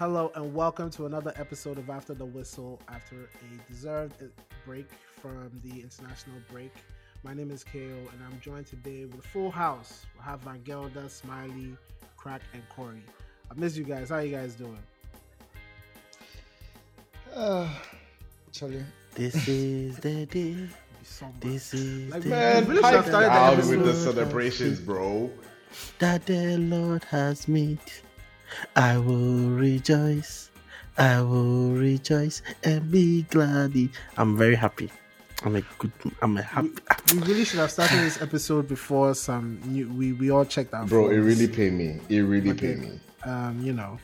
Hello and welcome to another episode of After the Whistle after a deserved break from the international break. My name is Kale and I'm joined today with a full house. We have Van Gelder, Smiley, Crack, and Corey. I miss you guys. How are you guys doing? Uh, Charlie. This is the day. This is Like, the man, day really should have started the out with the celebrations, bro. that the Lord has made. I will rejoice. I will rejoice and be glad. I'm very happy. I'm a good. I'm a happy. We really should have started this episode before some new. We we all checked out. Bro, it really paid me. It really paid me. um, you know,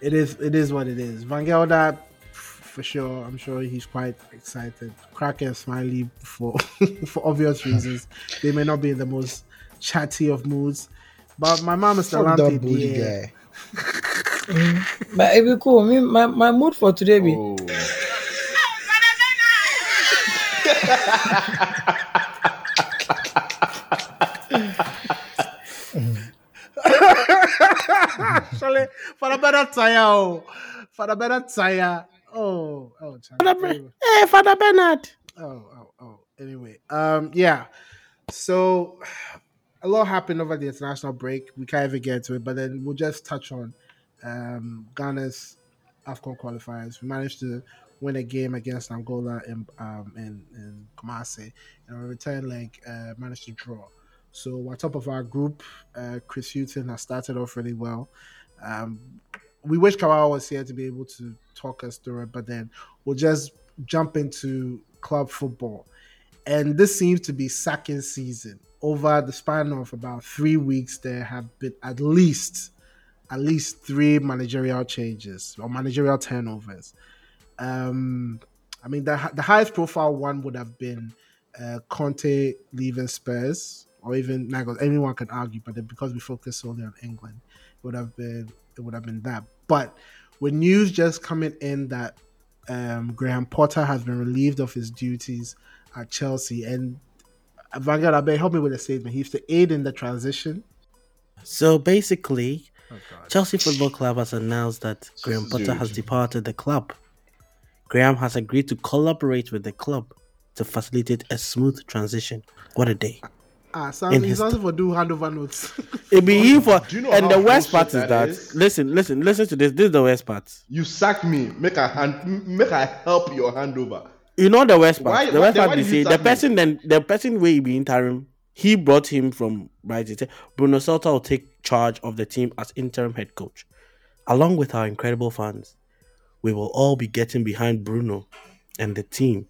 it is it is what it is. Van Gelder, for sure. I'm sure he's quite excited. Crack and Smiley for for obvious reasons. They may not be in the most chatty of moods, but my mom is the Fuck lampy that bully yeah. guy. But it be cool. Me, my, my mood for today be Oh. Actually, for the better tire, oh, for the better tire. Oh, oh, Charlie. Hey, Father Bernard. oh, oh, oh. Anyway, um, yeah. So a lot happened over the international break. We can't even get to it, but then we'll just touch on um Ghana's AFCON qualifiers. We managed to win a game against Angola in um in, in Kumasi. And our return leg uh, managed to draw. So we're top of our group. Uh, Chris Hughton has started off really well. Um, we wish Kawawa was here to be able to talk us through it, but then we'll just jump into club football. And this seems to be second season. Over the span of about three weeks, there have been at least at least three managerial changes or managerial turnovers. Um, I mean, the, the highest profile one would have been uh, Conte leaving Spurs, or even Nagels. Anyone can argue, but because we focus solely on England, it would have been it would have been that. But with news just coming in that um, Graham Potter has been relieved of his duties at Chelsea, and Van Gaal, I beg, help me with a statement. He used to aid in the transition. So basically, Oh Chelsea Football Club has announced that Graham Potter has departed the club. Graham has agreed to collaborate with the club to facilitate a smooth transition. What a day! Ah, sounds In he's his- asking for do handover notes. It be he for, Do you know and the worst part is that that. is? Listen, listen, listen to this. This is the worst part. You sacked me. Make a hand. Make I help your handover. You know the worst part. Why- the why- worst part why they say the sack person then the person will be interim. He brought him from Brighton. He said Bruno Saltor will take charge of the team as interim head coach, along with our incredible fans. We will all be getting behind Bruno and the team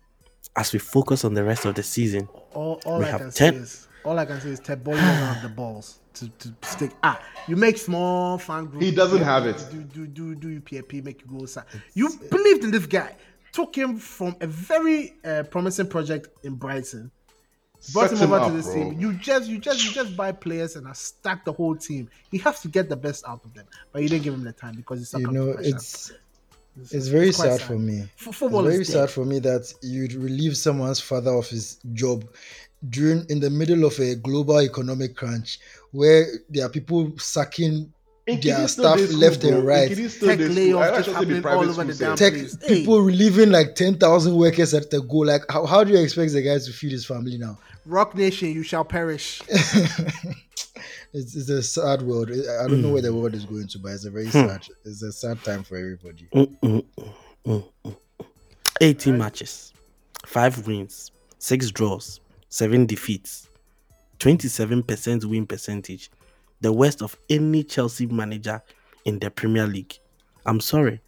as we focus on the rest of the season. all all We I have can say 10 is all I can say is Todd Boehly doesn't have the balls to, to stick. Ah, you make small fan group. He doesn't do- have it. Do do do do you PAP make you go sa- You believed in this guy. Took him from a very uh, promising project in Brighton. Brought him him over up, to this bro. team. You just you just you just buy players and stack the whole team. He has to get the best out of them, but you didn't give him the time because he's You know, pressure. it's it's very sad, sad. for me. F- It's very sad dead. for me that you'd relieve someone's father of his job during in the middle of a global economic crunch where there are people sacking Nkidi their still staff dey school, left bro. and right. Tech layoffs just happening all over school the damn Tech please. Hey. people relieving like ten thousand workers at the go. Like, how, how do you expect the guys to feed his family now? Rock Nation, you shall perish. It's, it's a sad world. I I don't know where the world is going to, but it's a very sad. It's a sad time for everybody. Mm, mm, mm, mm, mm. 18 matches, 5 wins, 6 draws, 7 defeats, 27% win percentage, the worst of any Chelsea manager in the Premier League. I'm sorry.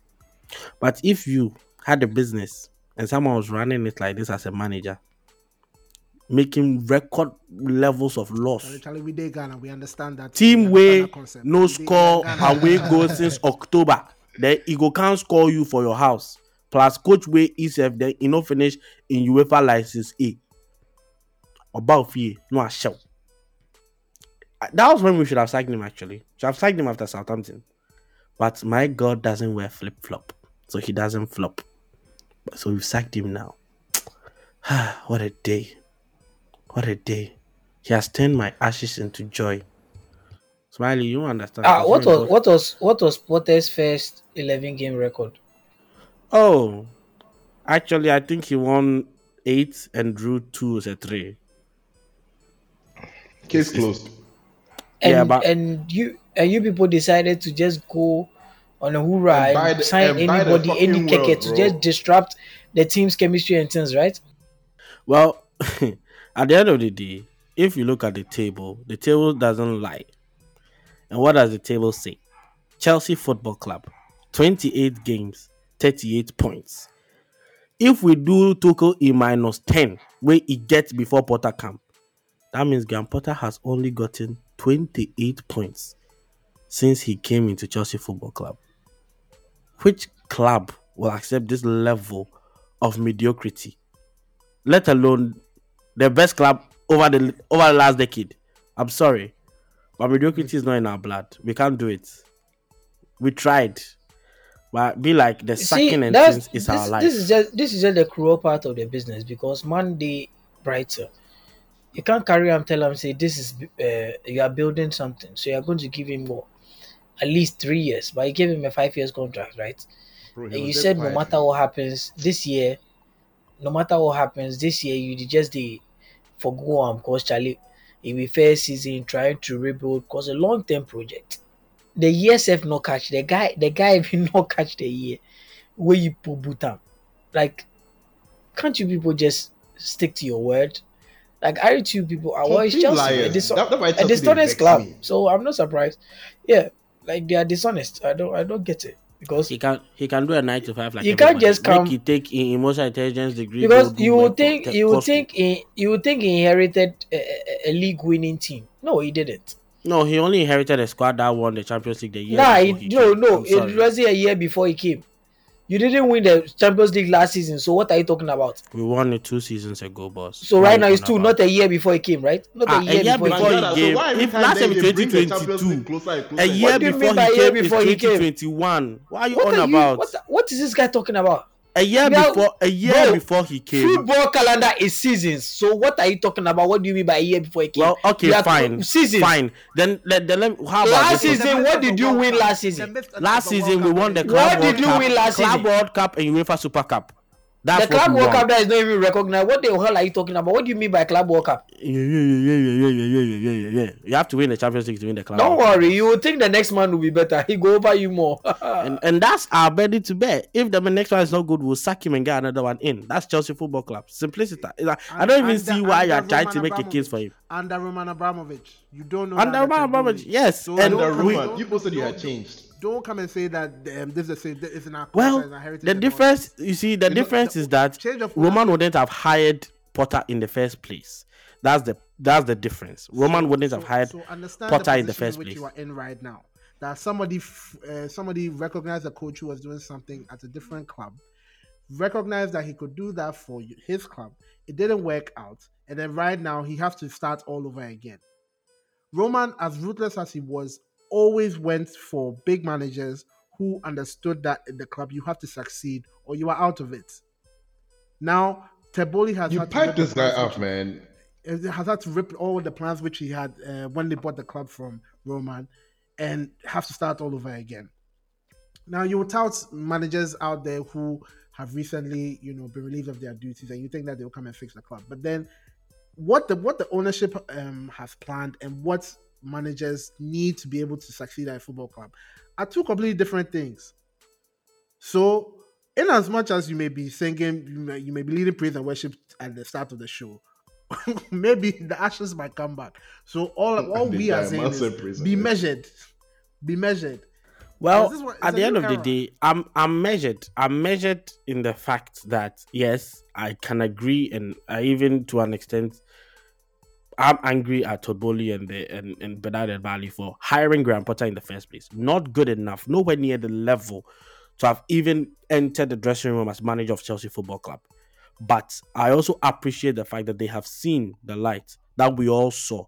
But if you had a business and someone was running it like this as a manager, making record levels of loss, we Ghana. We understand that. team way no We score away goal since October. Then Ego can't score you for your house. Plus coach way ECF then he no finish in UEFA license A. About fee, no a show. That was when we should have sacked him actually. Should have sacked him after Southampton. But my God doesn't wear flip flop. So he doesn't flop. So we've sacked him now. what a day. What a day. He has turned my ashes into joy. Smiley, you understand? Ah, what was what was what was Potter's first eleven game record? Oh, actually, I think he won eight and drew two as a three. Case closed. And Yeah, but- and you and you people decided to just go on a hoorah And and, the- sign and anybody, any fucking keke world, to bro. just disrupt the team's chemistry and things, right? Well, at the end of the day, if you look at the table, the table doesn't lie. And what does the table say? Chelsea Football Club, 28 games, 38 points. If we do Tuchel E minus 10, where he gets before Potter camp, that means Graham Potter has only gotten 28 points since he came into Chelsea Football Club. Which club will accept this level of mediocrity? let alone the best club over the over the last decade. I'm sorry, but mediocrity is not in our blood. We can't do it. We tried, but be like the sacking and things is this, our life. this is just this is just the cruel part of the business because Monday brighter. You can't carry on tell him say this is uh, you are building something, so you are going to give him more, at least three years. But you gave him a five years contract, right? Bro, And you said no matter what happens this year, no matter what happens this year, you just the forgo am because Charlie, it be fair season trying to rebuild because a long term project. The self no catch the guy. The guy if you not catch the year, where you put boot. Like, can't you people just stick to your word? Like I two people are always Complete Chelsea, a, liars. dis- That- that's a dishonest club. me. So I'm not surprised. Yeah, like they are dishonest. I don't I don't get it because he can he can do a nine to five like You can't everybody. just Make come- he take in emotional intelligence degree. because you would think you would think he you would think he inherited a, a- a league winning team. No, he didn't. no, he only inherited a squad that won the Champions League the year. nah, he, he no, came. no, I'm it sorry. wasn't a year before he came. You didn't win the Champions League last season, so what are you talking about? we won it two seasons ago, boss. So What right now it's two, talking not a year before he came, right? Not Ah, a year, before, before he he came. so why If last they- time they 2022, closer and closer A year do before he came is before he came? 2021. What are you What on are you? about? What, what is this guy talking about? A year We are- before a year Bro, before he came. Football calendar is seasons. So what are you talking about? What do you mean by a year before he came? Well, okay, We are- fine, Seasons. fine. Then let, then let, how about Last this one? season, what did you win last season? Last season we won the What Club did World you Cup, win last Club season? World Cup and UEFA Super Cup. That's the club we World. Cup that is not even recognized. What the hell are you talking about? What do you mean by club World Cup? Yeah, yeah, yeah, yeah, yeah, yeah, yeah, yeah, yeah, yeah. You have to win the Champions League to win the Club. Don't worry, you will think the next man will be better. He go over you more. And, and that's our betting to bet. If the next one is not good, we'll sack him and get another one in. That's Chelsea Football Club. Simplicity. It's like, I don't even Under- see why you're trying to Roman make a case for him. Under Roman Abramovich, you don't know. Under Roman Abramovich, yes. So And don't Under come- we- Roman, people said you had changed. Don't come and say that um, this is a, this is in Well, culture, in our heritage the difference, you see, the difference the- is that Roman wouldn't have hired Potter in the first place. That's the that's the difference. Roman So- wouldn't so- have hired so Potter in the first which place. You are in right now. That somebody f- uh, somebody recognized a coach who was doing something at a different club, recognized that he could do that for his club. It didn't work out, and then right now he has to start all over again. Roman, as ruthless as he was, always went for big managers who understood that in the club you have to succeed or you are out of it. Now, Todd Boehly has You to piped this guy up, man. has had to rip all the plans which he had uh, when they bought the club from Roman and have to start all over again. Now you will tout managers out there who have recently, you know, been relieved of their duties, and you think that they will come and fix the club. But then, what the what the ownership um, has planned and what managers need to be able to succeed at a football club are two completely different things. So, in as much as you may be singing, you may, you may be leading praise and worship at the start of the show, maybe the ashes might come back. So all all The we are damn saying answer is be measured, be measured. Well, is what- at the end new of the day, I'm I'm measured. I'm measured in the fact that yes, I can agree, and I even to an extent, I'm angry at Todd Boehly and the and, and Bernard and Bali for hiring Graham Potter in the first place. Not good enough, nowhere near the level to have even entered the dressing room as manager of Chelsea Football Club. But I also appreciate the fact that they have seen the light that we all saw.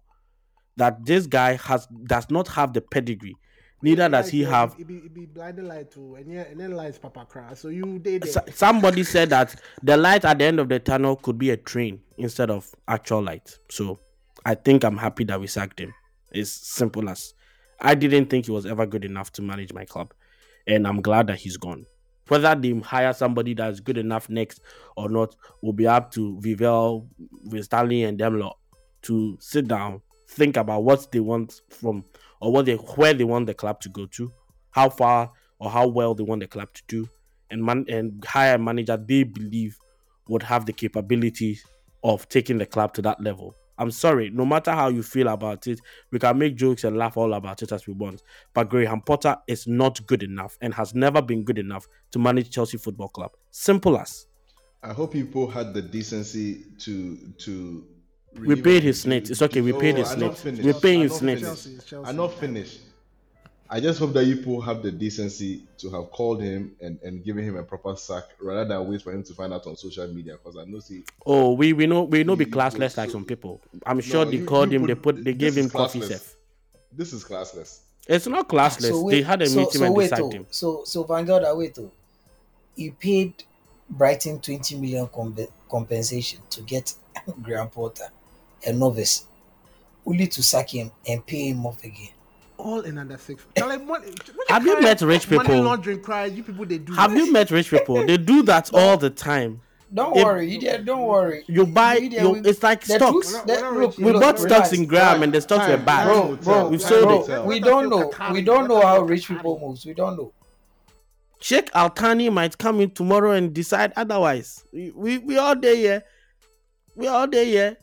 That this guy has does not have the pedigree, neither does he have It be, it be blinded light too, and yeah, and then lights Papa cry. So you. S- somebody said that the light at the end of the tunnel could be a train instead of actual light. So I think I'm happy that we sacked him. It's simple as I didn't think he was ever good enough to manage my club, and I'm glad that he's gone. Whether they hire somebody that's good enough next or not will be up to Vivell, Stanley, and them lot to sit down, think about what they want from or what they where they want the club to go to, how far or how well they want the club to do, and man and hire a manager they believe would have the capability of taking the club to that level. I'm sorry, no matter how you feel about it, we can make jokes and laugh all about it as we want. But Graham Potter is not good enough and has never been good enough to manage Chelsea Football Club. Simple as. I hope people had the decency to to. We paid his the- snitch. It's okay, we paid his I'm snitch. finished. We're paying his not snitch. finished. Chelsea, Chelsea. I'm not finished. I just hope that you people have the decency to have called him and, and given him a proper sack rather than wait for him to find out on social media. Because I know, see, Oh, we we know we know be classless you- like some people. I'm sure they you- called you him. They put they gave is him coffee. Safe. This is classless. It's not classless. they had a so, meeting so and wait, decided oh, him. So so Vanguard, ah, wait, oh. you paid Brighton twenty million comp- compensation to get Graham Potter, a novice, only to sack him and pay him off again. All in under six. They're like, money, what Have you met of rich Money people? laundering cry. You people they do. Have that? you met rich people? They do that all the time. Don't If- worry, you did, don't worry. You buy, You did, you, it's like stocks. truth- We're not- we're not look. We look, bought relax. stocks in Graham and the stocks were bad. time Bro, bro. We Time sold will it. we don't know. We don't know how rich people moves. We don't know. Sheikh Al Thani might come in tomorrow and decide otherwise. We we, we all there, yeah. We all there, yeah.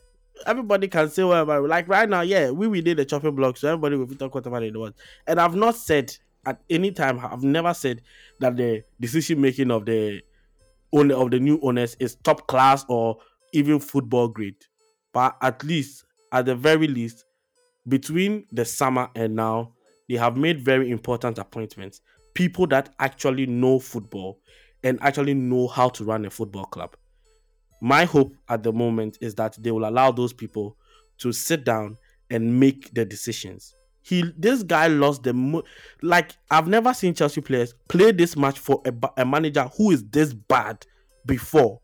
Everybody can say whatever. Like right now, yeah, we we did the chopping block, so everybody will talk whatever they want. And I've not said at any time, I've never said that the decision making of the owner of the new owners is top class or even football grade. But at least, at the very least, between the summer and now, they have made very important appointments. People that actually know football and actually know how to run a football club. My hope at the moment is that they will allow those people to sit down and make the decisions. He, this guy lost the mo- like I've never seen Chelsea players play this much for a, a manager who is this bad before.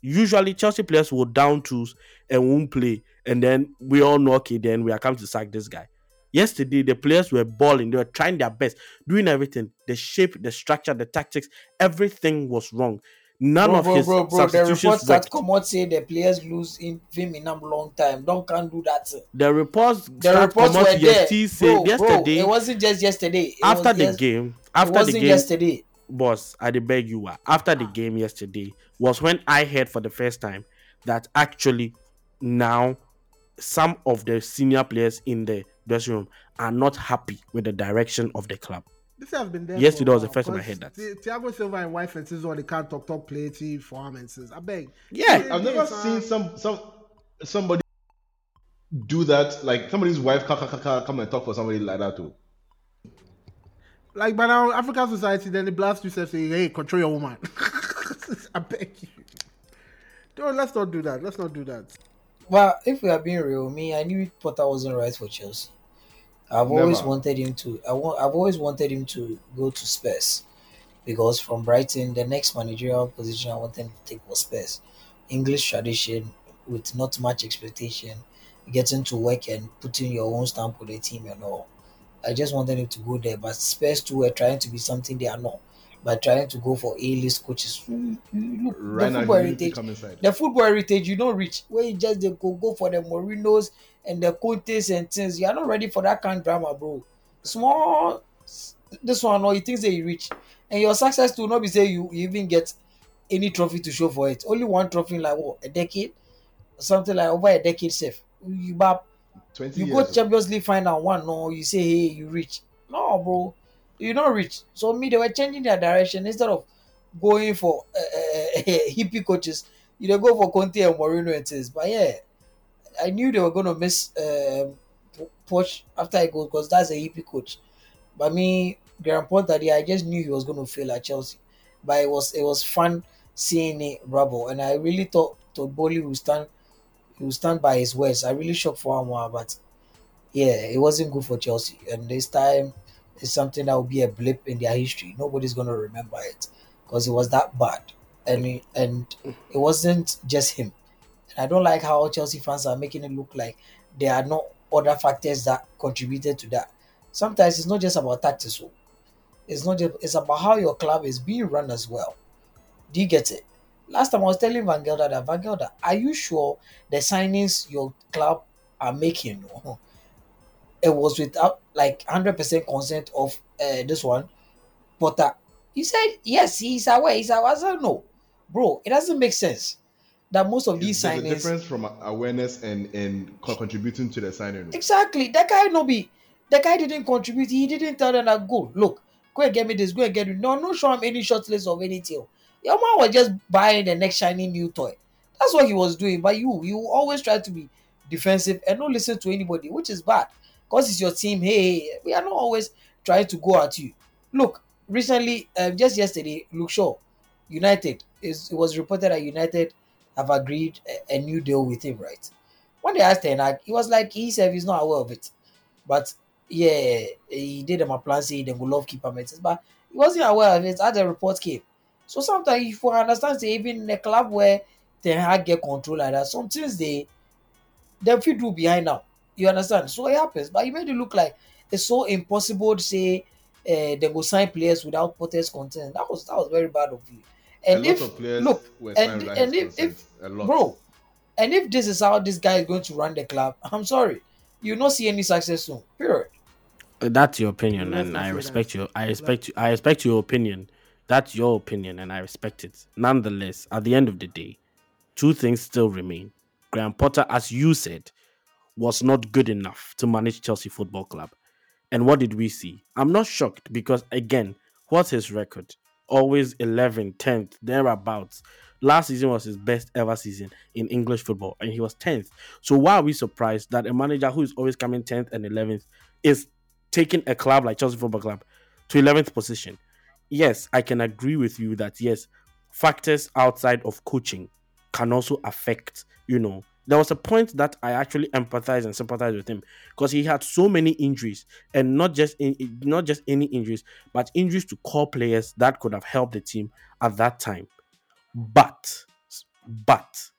Usually, Chelsea players will down tools and won't play, and then we all know okay, then we are come to sack this guy. Yesterday, the players were balling, they were trying their best, doing everything. The shape, the structure, the tactics, everything was wrong. None bro, of bro, his bro, bro. The reports that come out say the players lose in him in a long time. Don't can't do that. The reports, The reports were there. Bro, yesterday, bro, it wasn't just yesterday. It after the yes- game, after the wasn't game, yesterday. boss, I beg you. ah, After the game yesterday was when I heard for the first time that actually now some of the senior players in the dressing room are not happy with the direction of the club. This has been there. Yesterday was the first time I 'cause heard that. Thiago Silva and wife and sister they can't talk talk plenty for him and says, I beg. Yeah, I've never seen uh, some some somebody do that. Like somebody's wife come, and talk for somebody like that too. Like by now, African society, then they blast you say, "Hey, control your woman." I beg you. Don't let's not do that. Let's not do that. Well, if we are being real, me, I knew Potter wasn't right for Chelsea. I've always wanted him to. I want. I've always wanted him to go to Spurs, because from Brighton, the next managerial position I wanted him to take was Spurs. English tradition with not much expectation, getting to work and putting your own stamp on the team and all. I just wanted him to go there, but Spurs too were trying to be something they are not, by trying to go for A-list coaches. Mm, mm, Look, Right the football heritage the football heritage you don't reach where you just they go go for the Mourinhos and the Contes and things. You are not ready for that kind of drama, bro. Small this one or you think that you reach. And your success to not be say you, you even get any trophy to show for it. Only one trophy in like what a decade? Something like over a decade safe. You bab you go Champions League final one, no, you say hey, you reach. No, bro, you not reach. So me, they were changing their direction instead of going for uh, uh, hippie coaches. You know, go for Conte and Mourinho and things. But yeah, I knew they were gonna miss um, Poch after I go because that's a hippie coach. But me, Graham Potter, yeah, I just knew he was gonna fail at Chelsea. But it was it was fun seeing it rubble, and I really thought Todd Boehly would stand he will stand by his words. I really shocked for him, uh, but yeah, it wasn't good for Chelsea. And this time, it's something that will be a blip in their history. Nobody's gonna remember it because it was that bad, and it, and it wasn't just him. And I don't like how Chelsea fans are making it look like there are no other factors that contributed to that. sometimes it's not just about tactics. oh. It's not just it's about how your club is being run as well. Do you get it? Last time I was telling Van Gelder that Van Gelder, are you sure the signings your club are making? Oh? It was without like hundred percent consent of uh, this one, Potter. He said yes, he's aware. He's aware. I said no, bro. It doesn't make sense that most of these signings. There's a difference from awareness and and contributing to the signing. Exactly. That guy no be. The guy didn't contribute. He didn't tell them that go look, go and get me this, go and get it. No, no show him any short list of anything. Your man was just buying the next shiny new toy. That's what he was doing. But you, you always try to be defensive and not listen to anybody, which is bad. Because it's your team. Hey, we are not always trying to go at you. Look, recently, uh, just yesterday, Luke Shaw, United, is it was reported that United have agreed a, a new deal with him, right? When they asked Hag, he was like, he said he's not aware of it. But yeah, he did a plan say then go love keeper matters, but he wasn't aware of it as the report came. So sometimes if you understand say even in a club where Ten Hag get control like that, some things they them fit do behind now. You understand? So it happens. But he made it look like it's so impossible to say uh, they go sign players without Potter's consent. That was that was very bad of you. And a if lot of players look, were and- signed without and his if- a lot. bro, and if this is how this guy is going to run the club, I'm sorry, you not see any success soon. Period. That's your opinion, and I respect that. you. I respect you. I respect your opinion. That's your opinion, and I respect it. Nonetheless, at the end of the day, two things still remain. Graham Potter, as you said, was not good enough to manage Chelsea Football Club. And what did we see? I'm not shocked because, again, what's his record? Always 11th, 10th, thereabouts. Last season was his best ever season in English football, and he was 10th. So, why are we surprised that a manager who is always coming 10th and 11th is taking a club like Chelsea Football Club to 11th position? Yes, I can agree with you that, yes, factors outside of coaching can also affect, you know, there was a point that I actually empathized and sympathized with him because he had so many injuries and not just in not just any injuries, but injuries to core players that could have helped the team at that time. But but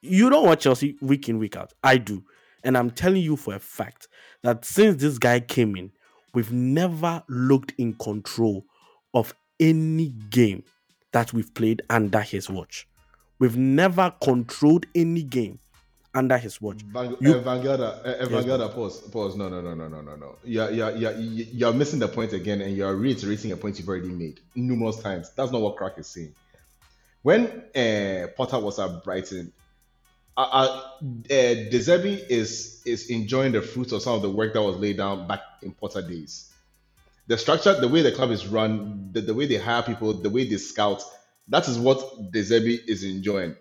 you don't watch Chelsea week in, week out. I do. And I'm telling you for a fact that since this guy came in, we've never looked in control of any game that we've played under his watch. We've never controlled any game under his watch. Van, You- Van Gelder, Van Gelder, pause, pause. No, no, no, no, no, no, no. You're, you're, you're, you're missing the point again, and you're reiterating a point you've already made numerous times. That's not what Crack is saying. When uh, Potter was at Brighton, uh, uh, uh, is is enjoying the fruits of some of the work that was laid down back in Potter days. The structure, the way the club is run, the, the way they hire people, the way they scout, that is what De Zerbi is enjoying.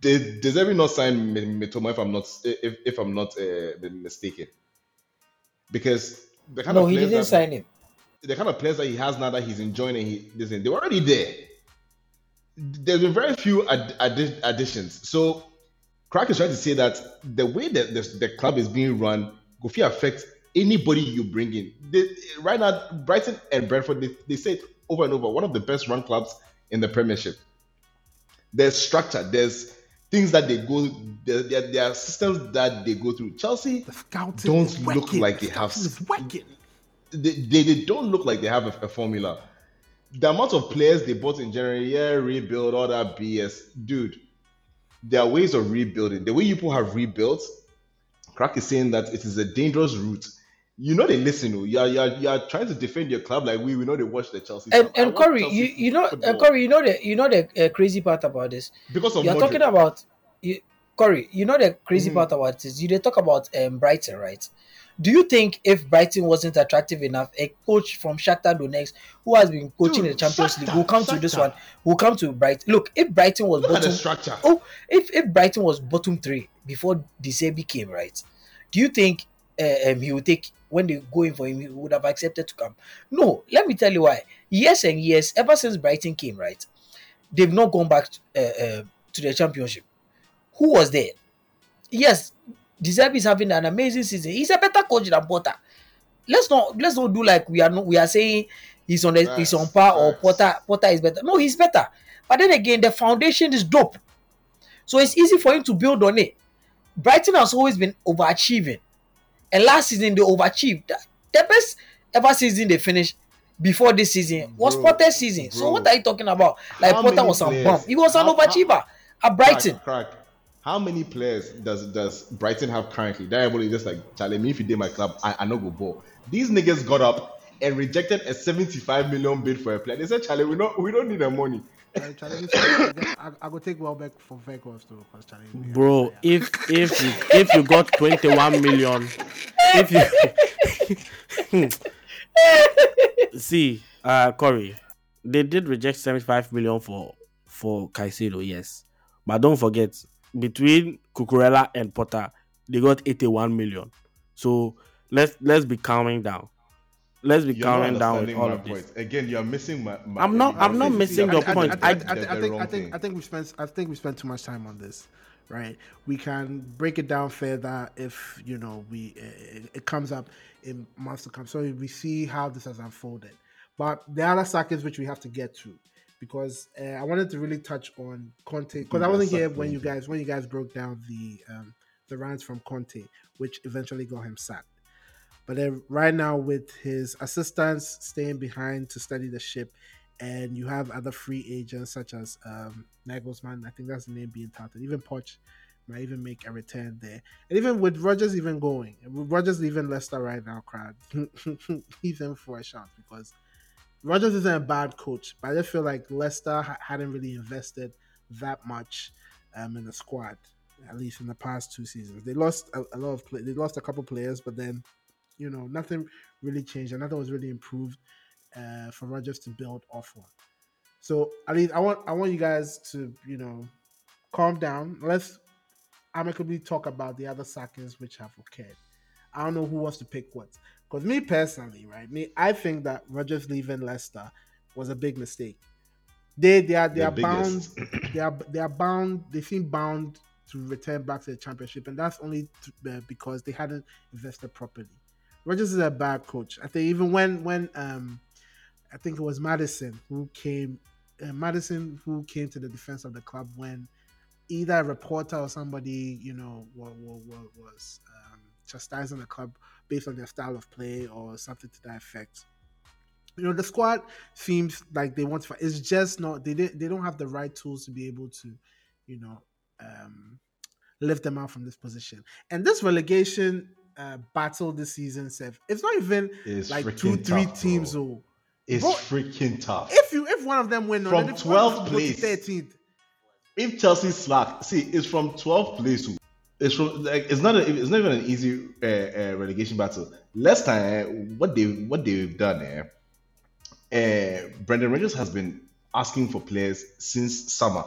Did De Zerbi not sign Mitoma if I'm not if, if I'm not uh, mistaken? Because the kind no, of he didn't that, sign him. the kind of players that he has now that he's enjoying and he listen, they were already there. There's been very few ad- addi- additions. So Crack is trying to say that the way that the, the club is being run, Gofi affects anybody you bring in. They, right now, Brighton and Brentford, they, they say it over and over, one of the best run clubs in the Premiership. There's structure, there's things that they go, there, there, there are systems that they go through. Chelsea, The Don't look like The they have- they, they, they don't look like they have a, a formula. The amount of players they bought in January, yeah, rebuild, all that BS. Dude, there are ways of rebuilding. The way you people have rebuilt, Crack is saying that it is a dangerous route. You know they listen. oh. You are, you are, you are trying to defend your club like we. We know they watch the Chelsea. And and Corey, Chelsea you you know, uh, Corey, you know the you know the uh, crazy part about this. because of You're Modric. talking about you, Corey. You know the crazy Mhm. part about this. You they talk about um, Brighton, right? Do you think if Brighton wasn't attractive enough, a coach from Shakhtar Donetsk who has been coaching Dude, the Champions League Shakhtar, will come to this one, will come to Brighton? Look, if Brighton was Look bottom, structure. oh, if if Brighton was bottom three before De Zerbi came, right? Do you think uh, um, he would take when they go in for him? He would have accepted to come? No. Let me tell you why. Years and years, ever since Brighton came, right, they've not gone back to, uh, uh, to the championship. Who was there? Yes, De Zerbi is having an amazing season. He's a better coach than Potter. Let's not let's not do like we are not we are saying he's on the, he's on par or. Potter Potter is better. No, he's better. But then again, the foundation is dope. So it's easy for him to build on it. Brighton has always been overachieving. And last season they overachieved. The best ever season they finished before this season was Bro, Potter's season. So what are you talking about? Like How Potter was on players- bump. He was an how- how- overachiever at Brighton. Crack, crack. How many players does does Brighton have currently? That everybody just like Charlie. Me if you did my club, I, I no go ball. These niggas got up and rejected a 75 million bid for a player. They said, Charlie, we don't we don't need the money. Right, Charlie, I, guess I, I go take Welbeck for Vegas too, because Charlie. Bro, if if you if you got 21 million, if you see, uh Corey, they did reject 75 million for for Caicedo, yes. But don't forget, between Cucurella and Potter, they got 81 million. So let's let's be calming down. Let's be You're down with all of this. point. Again, you're missing my. my I'm not- I'm not missing your point. I, think, I think. I think we spent, I think we spent too much time on this, right? We can break it down further if you know we it, it comes up in months to come. So we see how this has unfolded. But the other sackings which we have to get to, because uh, I wanted to really touch on Conte because I wasn't here when you guys when you guys broke down the um, the rants from Conte, which eventually got him sacked. But then right now, with his assistants staying behind to study the ship, and you have other free agents such as um, Nagelsmann, I think that's the name being touted. Even Poch might even make a return there. And even with Rodgers even going, Rodgers leaving Leicester right now, crowd, he's in for a shot because Rodgers isn't a bad coach, but I just feel like Leicester ha- hadn't really invested that much um, in the squad, at least in the past two seasons. They lost a, a lot of play- they lost a couple players, but then you know nothing really changed and nothing was really improved uh, for Rodgers to build off on. So at least I want I want you guys to you know calm down. Let's amicably talk about the other sackings which have occurred. I don't know who wants to pick what. Because me personally, right? Me, I think that Rodgers leaving Leicester was a big mistake. They they are they The are bound they are they are bound they seem bound to return back to the championship, and that's only to, uh, because they hadn't invested properly. Rodgers is a bad coach. I think even when when um I think it was Maddison who came uh, Maddison who came to the defense of the club when either a reporter or somebody you know was, was um, chastising the club based on their style of play or something to that effect. You know the squad seems like they want to. fight. It's just not they they don't have the right tools to be able to, you know, um, lift them out from this position. And this relegation uh, battle this season, Seth, it's not even It's like two three tough, teams. bro. Oh, It's Bro, freaking tough. if you if one of them win, From 12th place. thirteenth. if Chelsea slack, see, it's from 12th place. oh. It's from like it's not a, it's not even an easy uh, uh, relegation battle. Leicester, eh, what they what they've done, eh, uh, Brendan Rodgers has been asking for players since summer.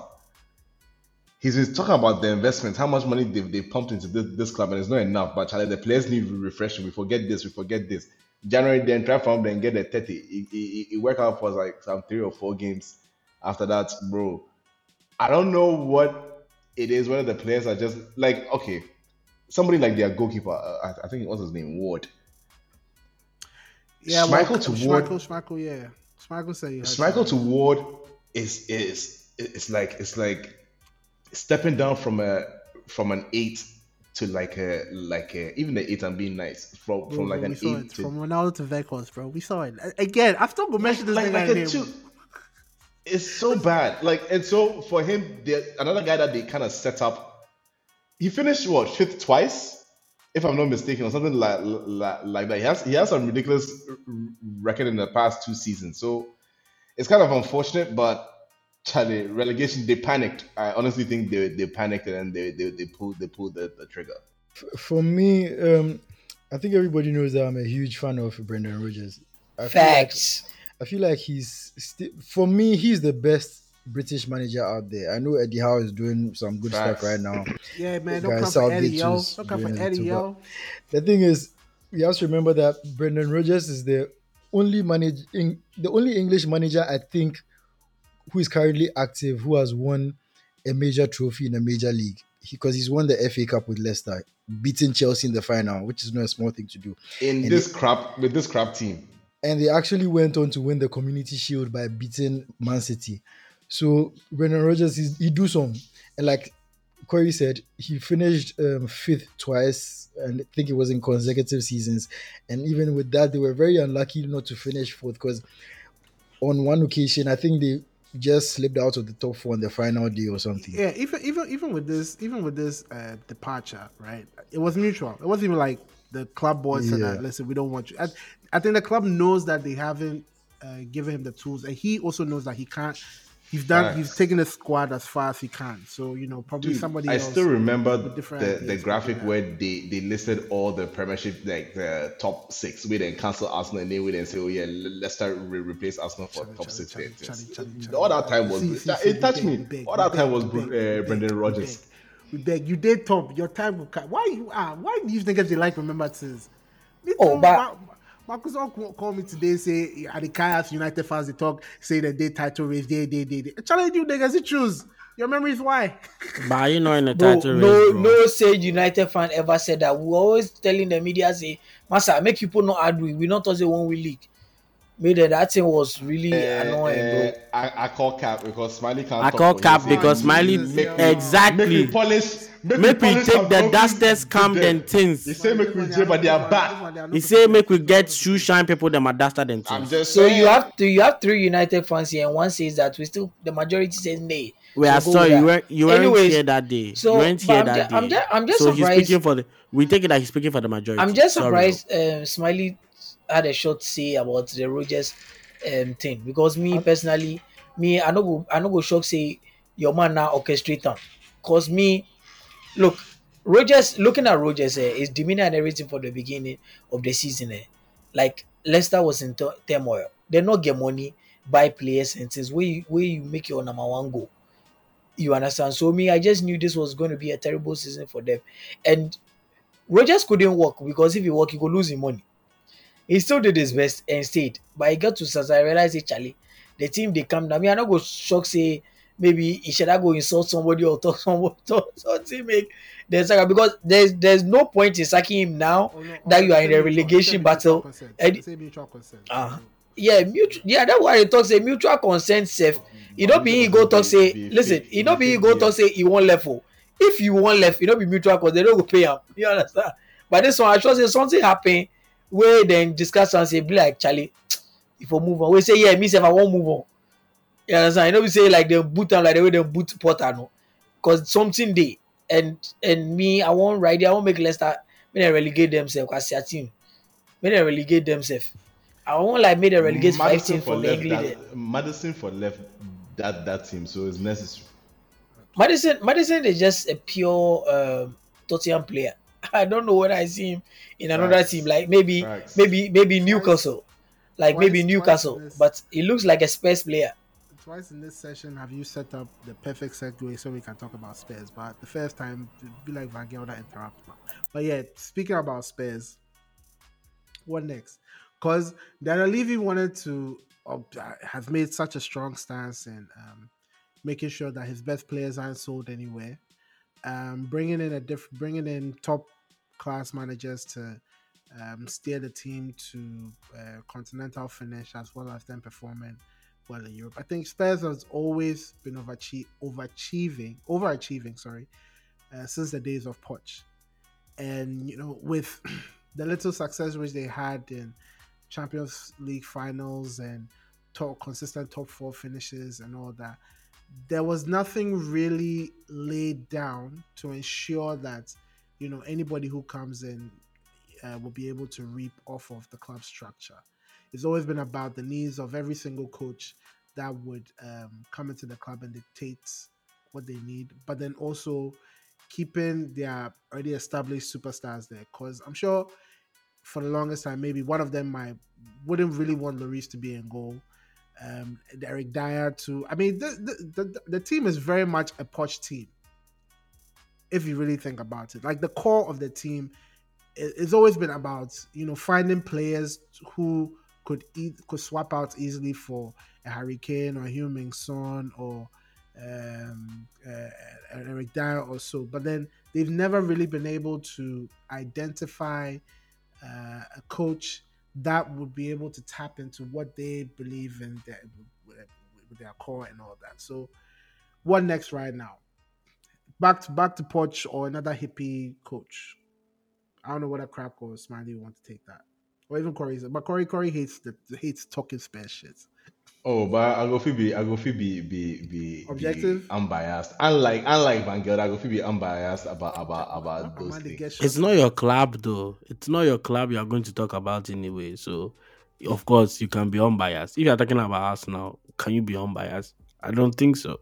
He's been talking about the investment, how much money they've, they pumped into this, this club, and it's not enough. But Charlie, the players need refreshing. We forget this, we forget this. January, then try from them get the 30. It, it, it worked out for like some three or four games. After that, bro, I don't know what it is, whether the players are just like, okay, somebody like their goalkeeper, uh, I, I think what's his name, Ward. Yeah, Schmeichel to Ward. Schmeichel, Schmeichel, yeah. Schmeichel said you Schmeichel to Ward is is it's like it's like stepping down from a from an eight to like a like a even the eight and being nice from Bro, from like an eight to from Ronaldo to Vegas, bro. We saw it again. Still gonna mention this like, like like a two. It's so bad. Like and so for him, the another guy that they kind of set up. He finished what fifth twice, if I'm not mistaken, or something like like, like that. He has he has some ridiculous record in the past two seasons. So it's kind of unfortunate, but Charlie relegation they panicked. I honestly think they, they panicked and they they, they pulled they pulled the, the trigger. For me, um, I think everybody knows that I'm a huge fan of Brendan Rodgers. I feel like- Facts. I feel like he's sti- for me he's the best British manager out there. I know Eddie Howe is doing some good Facts. stuff right now. Yeah, man. Don't Guys, come for Eddie, Southgate yo. too's Don't come for Eddie, too, yo. The thing is, we have to remember that Brendan Rodgers is the only manage in, the only English manager I think who is currently active who has won a major trophy in a major league because he's won the FA Cup with Leicester, beating Chelsea in the final, which is not a small thing to do. In And this crap with this crap team. and they actually went on to win the Community Shield by beating Man City. So Brendan Rodgers, he do some, and like Corey said, he finished um, fifth twice, and I think it was in consecutive seasons. And even with that, they were very unlucky not to finish fourth because on one occasion, I think they just slipped out of the top four on the final day or something. Yeah, even even even with this even with this uh, departure, right? It was mutual. It wasn't even like the club boys said, Yeah. that, "Listen, we don't want you." I, I think the club knows that they haven't uh, given him the tools, and he also knows that he can't. He's done. He's taken the squad as far as he can. So you know, probably Dude, somebody. I still remember the, the graphic where they, they listed all the Premiership like the top six. We then cancel Arsenal and then we then say, oh yeah, Le- Leicester re- replace Arsenal for Charlie, top Charlie, six. Charlie. Charlie, Charlie, Charlie. All that time was See, see, see, it touched beg, me. beg, All that time was beg, uh, beg, Brendan Rodgers. We beg. You did top. Your time will come. Why you ah? Why do you think they like remembrances? Me Oh, but- Marcus all call, call me today. Say at the Kayas United fans they talk. Say that they title race. They they they. they. Challenge you niggas. You choose. Your memory is why. But you know in the Bro, title no, race, bro. no Sage United fan ever said that. We always telling the media say, "Massa, make people not argue. We not say one we league." Made that that thing was really annoying, Uh, bro. I, I call cap because Smiley can't. I talk call cap him. because Smiley Make yeah. exactly. Make me polish. Make, Make we polish take the trophies dusters, to camp them. things. He say make we jail, but they are back. He say make we get shoe shine people them are dusted and I'm things. just So saying. you have to you have three United fans here, and one says that we still the majority says nay. We are go sorry, you weren't you weren't Anyways, here that day. so, you weren't here I'm that ju- day. I'm ju- I'm just so he's speaking for the. We take it that he's speaking for the majority. I'm just Sorry, surprised um, Smiley had a short say about the Rodgers um, thing because me personally, me I no go I no go shock say your man now orchestrate. Cause me, look, Rodgers looking at Rodgers eh, his demeanor and everything for the beginning of the season eh, like Leicester was in tur- turmoil. They not get money, buy players and things. Where you, where you make your number one goal. You understand? So me, I just knew this was going to be a terrible season for them, and Rodgers couldn't work because if he work, he could lose his money. He still did his best and stayed. But he got to Sasa, I realized, Charlie, the team they come down. Me, I not go shock say maybe he should have go insult somebody or talk somebody talk something make the saga because there's there's no point in sacking him now. Oh, no, that oh, you are in a relegation battle, consent. and- Say mutual consent. Ah. Yeah, mutual. Yeah, that's why they talk say mutual consent safe. He don't be he go talk say listen. He don't be he go talk say he want left for. If you want left, you don't be mutual because they don't go pay him. You understand? But this one, I sure say something happen where then discuss and say be like Charlie. If we move on, we say yeah, me if I won't move on. You understand? You know we say like they boot am like the way they boot Potter no, because something they and and me I won't ride. I won't make Leicester. Me they relegate themselves because their team. Me they relegate themselves. I won't like make them relegate five teams for from the English. Maddison for left that that team, so it's necessary. Maddison, Maddison is just a pure um, Tottenham player. I don't know whether I see him in another Facts. team, like maybe, Facts. maybe, maybe Newcastle, like Twice- maybe Newcastle. this- But he looks like a Spurs player. Twice in this session, have you set up the perfect segue so we can talk about Spurs? But the first time, be like Van Gelder interrupt. But yeah, speaking about Spurs, what next? Because Daniel Levy wanted to, uh, has made such a strong stance in um, making sure that his best players aren't sold anywhere. Um, bringing in a diff- bringing in top class managers to um, steer the team to uh, continental finish as well as them performing well in Europe. I think Spurs has always been overachieve, overachieving, overachieving, sorry, uh, since the days of Poch. And you know, with the little success which they had in Champions League finals and top consistent top four finishes and all that, there was nothing really laid down to ensure that you know anybody who comes in uh, will be able to reap off of the club structure. It's always been about the needs of every single coach that would um, come into the club and dictate what they need, but then also keeping their already established superstars there. Because I'm sure for the longest time, maybe one of them might wouldn't really want Lloris to be in goal. Um, Eric Dier too. I mean, the, the, the, the team is very much a Poch team. If you really think about it, like the core of the team, it- it's always been about you know finding players who could eat could swap out easily for a Harry Kane or a Heung-min Son or um, uh, Eric Dier or so. But then they've never really been able to identify uh, a coach that would be able to tap into what they believe in their, with their core and all that. So, what next right now? back to back to Poch or another hippie coach. I don't know whether Crap or Smiley want to take that, or even Corey. But Corey Corey hates the hates talking Spurs shit. Oh, but I go fi be I go fi be be be Objective? be unbiased. Unlike unlike Van Gelder, I go fi be unbiased about about about Come those things. It's not your club though. It's not your club you are going to talk about anyway. So of course you can be unbiased. If you're talking about Arsenal, can you be unbiased? I don't think so.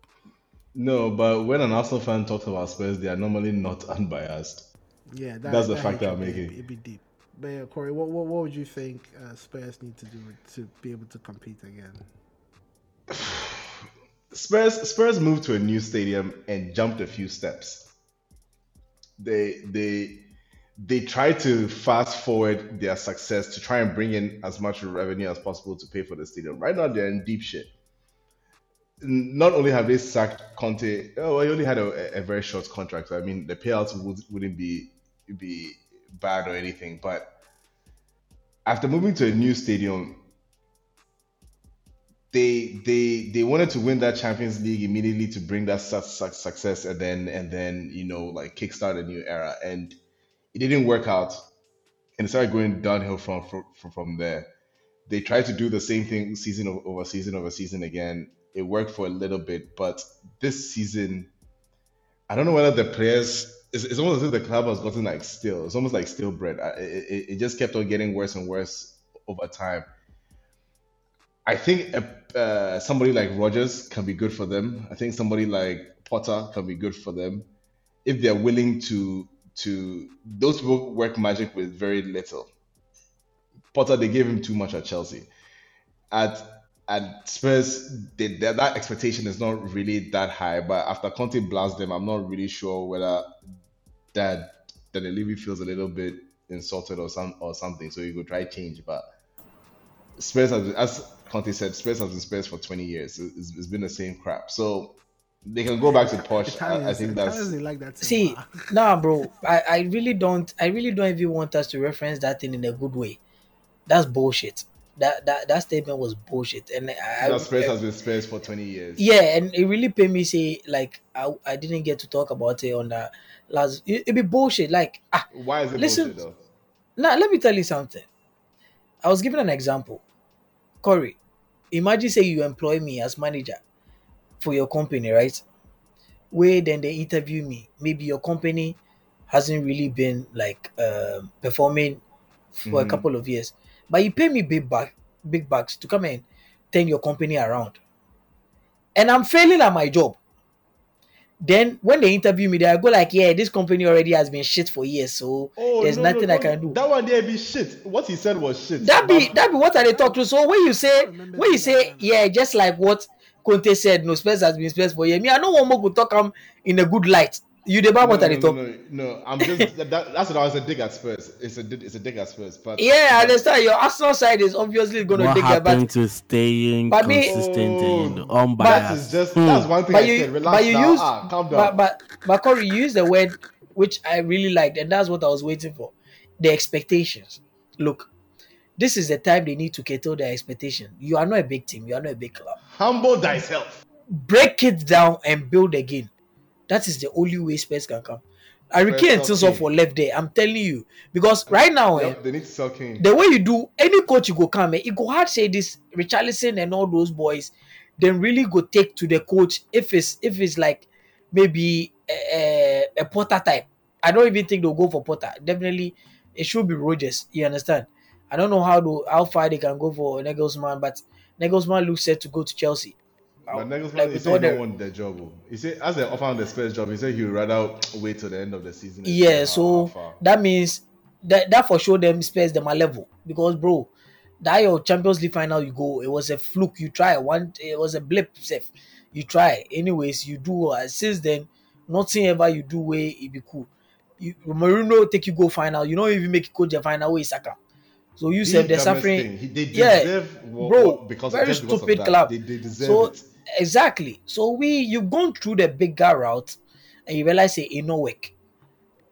No, but when an Arsenal fan talks about Spurs, they are normally not unbiased. Yeah, that, That's the that fact that I'm making. It'd, it'd be deep. But yeah, Corey, what, what what would you think uh, Spurs need to do to be able to compete again? Spurs Spurs moved to a new stadium and jumped a few steps. They they they tried to fast forward their success to try and bring in as much revenue as possible to pay for the stadium. Right now they're in deep shit. Not only have they sacked Conte, oh, he only had a, a very short contract. I mean, the payouts would, wouldn't be be bad or anything, but after moving to a new stadium, they they they wanted to win that Champions League immediately to bring that su- su- success and then and then you know like kickstart a new era and it didn't work out and it started going downhill from from, from there. They tried to do the same thing season over season over season again. It worked for a little bit, but this season, I don't know whether the players. It's, it's almost as if the club has gotten like still. It's almost like stale bread. It, it, it just kept on getting worse and worse over time. I think uh, uh, somebody like Rodgers can be good for them. I think somebody like Potter can be good for them if they're willing to to. Those people work magic with very little. Potter, they gave him too much at Chelsea. At at Spurs, they, that that expectation is not really that high. But after Conte blasts them, I'm not really sure whether that that the Levy feels a little bit insulted or some or something. So you could try change, but Spurs has, as Conte said, Spurs has been Spurs for 20 years. It's, it's been the same crap. So they can go back to Poch. I, I think that's like that. See, nah, bro. I, I really don't. I really don't even want us to reference that thing in a good way. That's bullshit. That that that statement was bullshit. And I, that Spurs I, has been Spurs for 20 years. yeah, and it really paid me say like I, I didn't get to talk about it on the last. It, it be bullshit. Like ah, Why is it Listen- bullshit though? now let me tell you something. I was given an example. Corey, imagine say you employ me as manager for your company, right? Where then they interview me. Maybe your company hasn't really been like um, performing for a Mhm. couple of years, but you pay me big back, big bucks to come and turn your company around, and I'm failing at my job. Then when they interview me, they go like, "Yeah, this company already has been shit for years, so Oh, there's no, no, nothing I can do." That one there be shit. What he said was shit. That be that be what are they talk to? So when you say when you say yeah, just like what Conte said, no space has been space for years. Me, I know one more could talk am in a good light. You the no, what no, are no, talk? no, no, I'm just that, that- that's what I was a dig at Spurs. It's a it's a dig at Spurs. But Yeah, I understand. Your Arsenal side is obviously going to what dig their happened back. to staying But me- and Oh, unbiased? is just Hmm. that's one thing But I you, said. Relax but you now. used, ah, calm down. but but but Corey, you used the word which I really liked, and that's what I was waiting for. The expectations. Look, this is the time they need to cater their expectation. You are not a big team. You are not a big club. Humble thyself. break it down and build again. That is the only way Spurs can come. Harry Kane are tills off for left there. I'm telling you because right now, eh, Yep, they need to sell King. the way you do any coach you go come, eh, it go hard say this Richarlison and all those boys. Then really go take to the coach if it's if it's like maybe a, a, a Potter type. I don't even think they'll go for Potter. Definitely, it should be Rodgers. You understand? I don't know how to how far they can go for Nagelsmann, but Nagelsmann looks set to go to Chelsea. But Nagelsmann, Like he said he don't want the job. oh. He said, as they offer him the Spurs job, he said he would rather wait till the end of the season. Yeah, so that means that that for sure them Spurs them a level because bro, that your Champions League final you go, it was a fluke. You try one, it was a blip. Safe, you try. Anyways, you do. Uh, since then, nothing ever you do way it be cool. You Mourinho take you go final. You don't even make it coach the final way Saka. So you said they're suffering. thing. He, they Yeah, what, bro, what- because very because stupid that. club. They, they deserve So it. Exactly. So we you've gone through the bigger route, and you realize say it no work.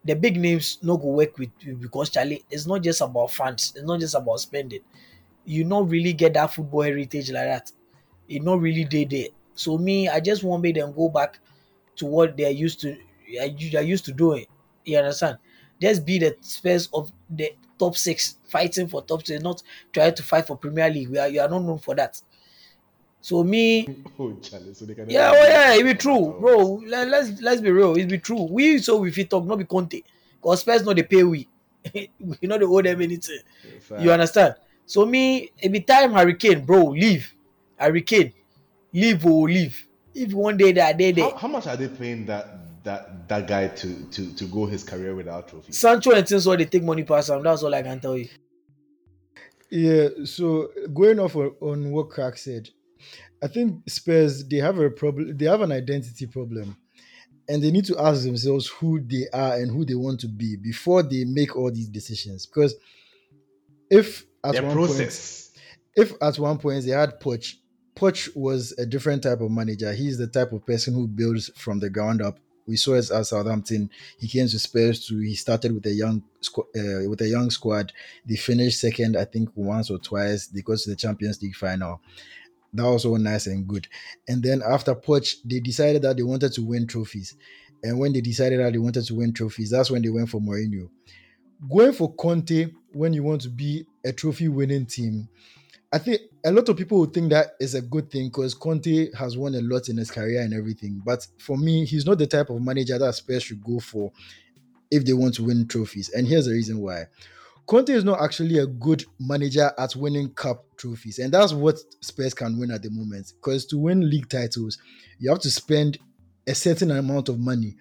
The big names no go work with you because Charlie, it's not just about funds. It's not just about spending. You not really get that football heritage like that. It not really day there. So me, I just want me them go back to what they're used to are, used to doing. You understand? Just be the Spurs of the top six, fighting for top six, not trying to fight for Premier League. We are you are not known for that. So me, Oh, Charlie, so they can yeah, never oh yeah, it be true, bro. Let's let's be real, it be true. We so we fit talk, not be Conte, because Spurs not they pay we, we not they owe them anything. Fact. You understand? So me, every time Hurricane, bro, leave. Hurricane, leave or leave. If one day they are there, there. How, how much are they paying that that that guy to to to go his career without trophy. Sancho and things what they take money past him. That's all I can tell you. Yeah, so going off on, on what Crack said, I think Spurs they have a problem. They have an identity problem, and they need to ask themselves who they are and who they want to be before they make all these decisions. Because if at Their one point, process. if at one point they had Poch, Poch was a different type of manager. He's the type of person who builds from the ground up. We saw it at Southampton. He came to Spurs to. He started with a young uh, with a young squad. They finished second, I think, once or twice. They got to the Champions League final. That was all nice and good. And then after Poch, they decided that they wanted to win trophies. And when they decided that they wanted to win trophies, that's when they went for Mourinho. Going for Conte when you want to be a trophy winning team, I think a lot of people would think that is a good thing because Conte has won a lot in his career and everything. But for me, he's not the type of manager that Spurs should go for if they want to win trophies. And here's the reason why. Conte is not actually a good manager at winning cup trophies, and that's what Spurs can win at the moment. Because to win league titles, you have to spend a certain amount of money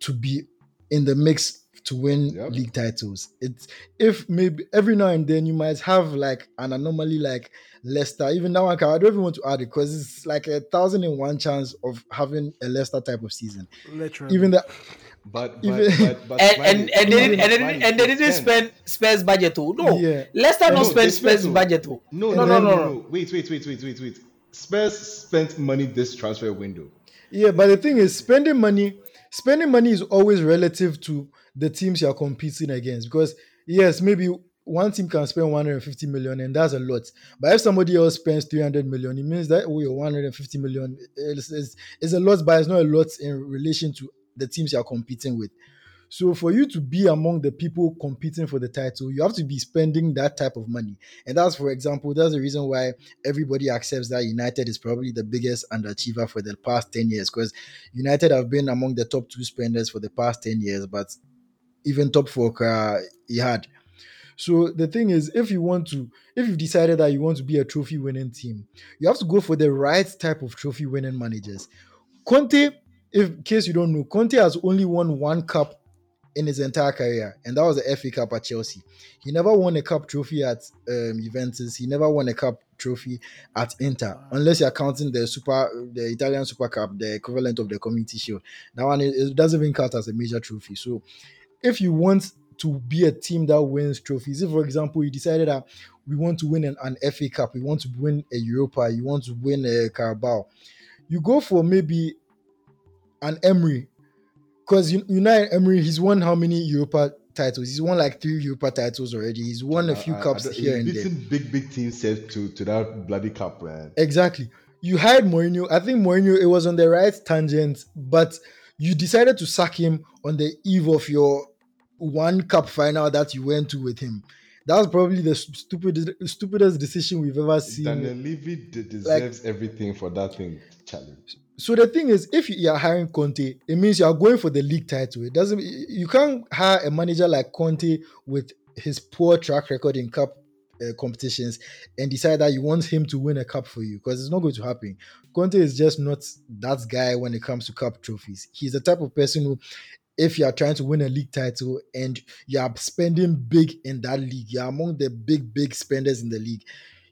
to be in the mix to win Yep. league titles. It's if maybe every now and then you might have like an anomaly like Leicester. Even now, I don't even want to add it because it's like a thousand and one chance of having a Leicester type of season. Literally. Even that, But but Even- but, but And and, and they didn't and they Smiley, didn't, and they didn't spend Spurs budget too. No, yeah. Leicester No, not they spend spent Spurs too. budget too. No, And no, no, no, no. Wait, wait, wait, wait, wait, wait. Spurs spent money this transfer window. Yeah, but the thing is, spending money, spending money is always relative to the teams you are competing against. Because yes, maybe one team can spend 150 million, and that's a lot. But if somebody else spends 300 million, it means that oh, your 150 million is, is, is a lot, but it's not a lot in relation to the teams you are competing with. So for you to be among the people competing for the title, you have to be spending that type of money. And that's, for example, that's the reason why everybody accepts that United is probably the biggest underachiever for the past 10 years because United have been among the top two spenders for the past 10 years, but even top four, uh, he had. So the thing is, if you want to, if you've decided that you want to be a trophy winning team, you have to go for the right type of trophy winning managers. Conte, if in case you don't know, Conte has only won one cup in his entire career, and that was the FA Cup at Chelsea. He never won a cup trophy at um, Juventus. He never won a cup trophy at Inter, unless you're counting the super, the Italian Super Cup, the equivalent of the Community Shield. That one it, doesn't even count as a major trophy. So, if you want to be a team that wins trophies, if for example you decided that we want to win an, an FA Cup, we want to win a Europa, you want to win a Carabao, you go for maybe an Emery because know Emery, he's won how many Europa titles? He's won like three Europa titles already. He's won a uh, few I- I- cups I here and there. big, big team set to to that bloody cup, man. Exactly. You hired Mourinho. I think Mourinho it was on the right tangent, but you decided to sack him on the eve of your one cup final that you went to with him. That was probably the stupidest stupidest decision we've ever seen. Daniel Levy de- deserves everything for that thing, challenge. So the thing is, if you are hiring Conte, it means you are going for the league title. It doesn't. You can't hire a manager like Conte with his poor track record in cup uh, competitions and decide that you want him to win a cup for you because it's not going to happen. Conte is just not that guy when it comes to cup trophies. He's the type of person who, if you are trying to win a league title and you are spending big in that league, you are among the big big spenders in the league.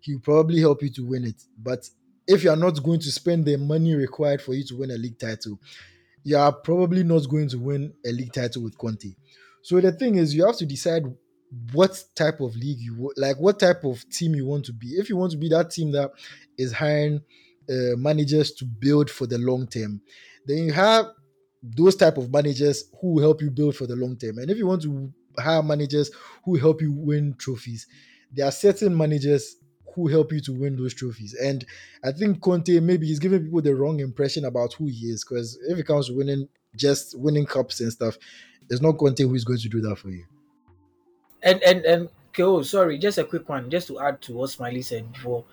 He'll probably help you to win it, but if you are not going to spend the money required for you to win a league title, you are probably not going to win a league title with Conte. So the thing is, you have to decide what type of league you like, what type of team you want to be. If you want to be that team that is hiring uh, managers to build for the long term, then you have those type of managers who help you build for the long term. And if you want to hire managers who help you win trophies, there are certain managers who help you to win those trophies. And I think Conte maybe he's giving people the wrong impression about who he is because if it comes to winning just winning cups and stuff. There's no Conte who is going to do that for you. And and and okay, oh sorry, just a quick one, just to add to what Smiley said before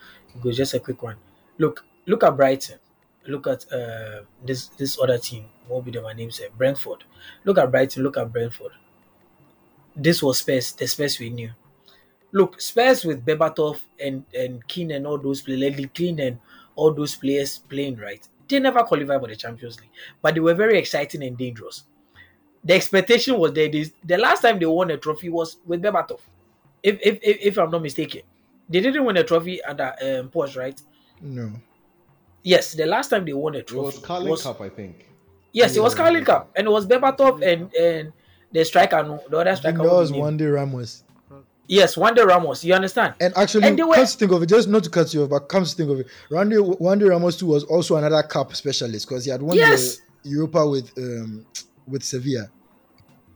it just a quick one. Look, look at Brighton. Look at uh, this this other team. What be the my name said? Brentford. Look at Brighton. Look at Brentford. This was Spurs. The Spurs we knew. Look, Spurs with Berbatov and and Keane and all those players, Keane and all those players playing right. They never qualified for the Champions League, but they were very exciting and dangerous. The expectation was. This, the last time they won a trophy was with Berbatov, if if if, if I'm not mistaken. They didn't win a trophy under um, Poch, right? No. Yes, the last time they won a It trophy was Carling Cup, I think. Yes, it was Carling Cup, and it was Berbatov and and the striker, no, the other I think striker. that was his name? Juande Ramos. Yes, Juande Ramos. You understand? And actually, And they were- come to think of it, just not to cut you off, but come to think of it, Randy Randy Ramos too was also another cup specialist because he had won Yes. the Europa with um with Sevilla.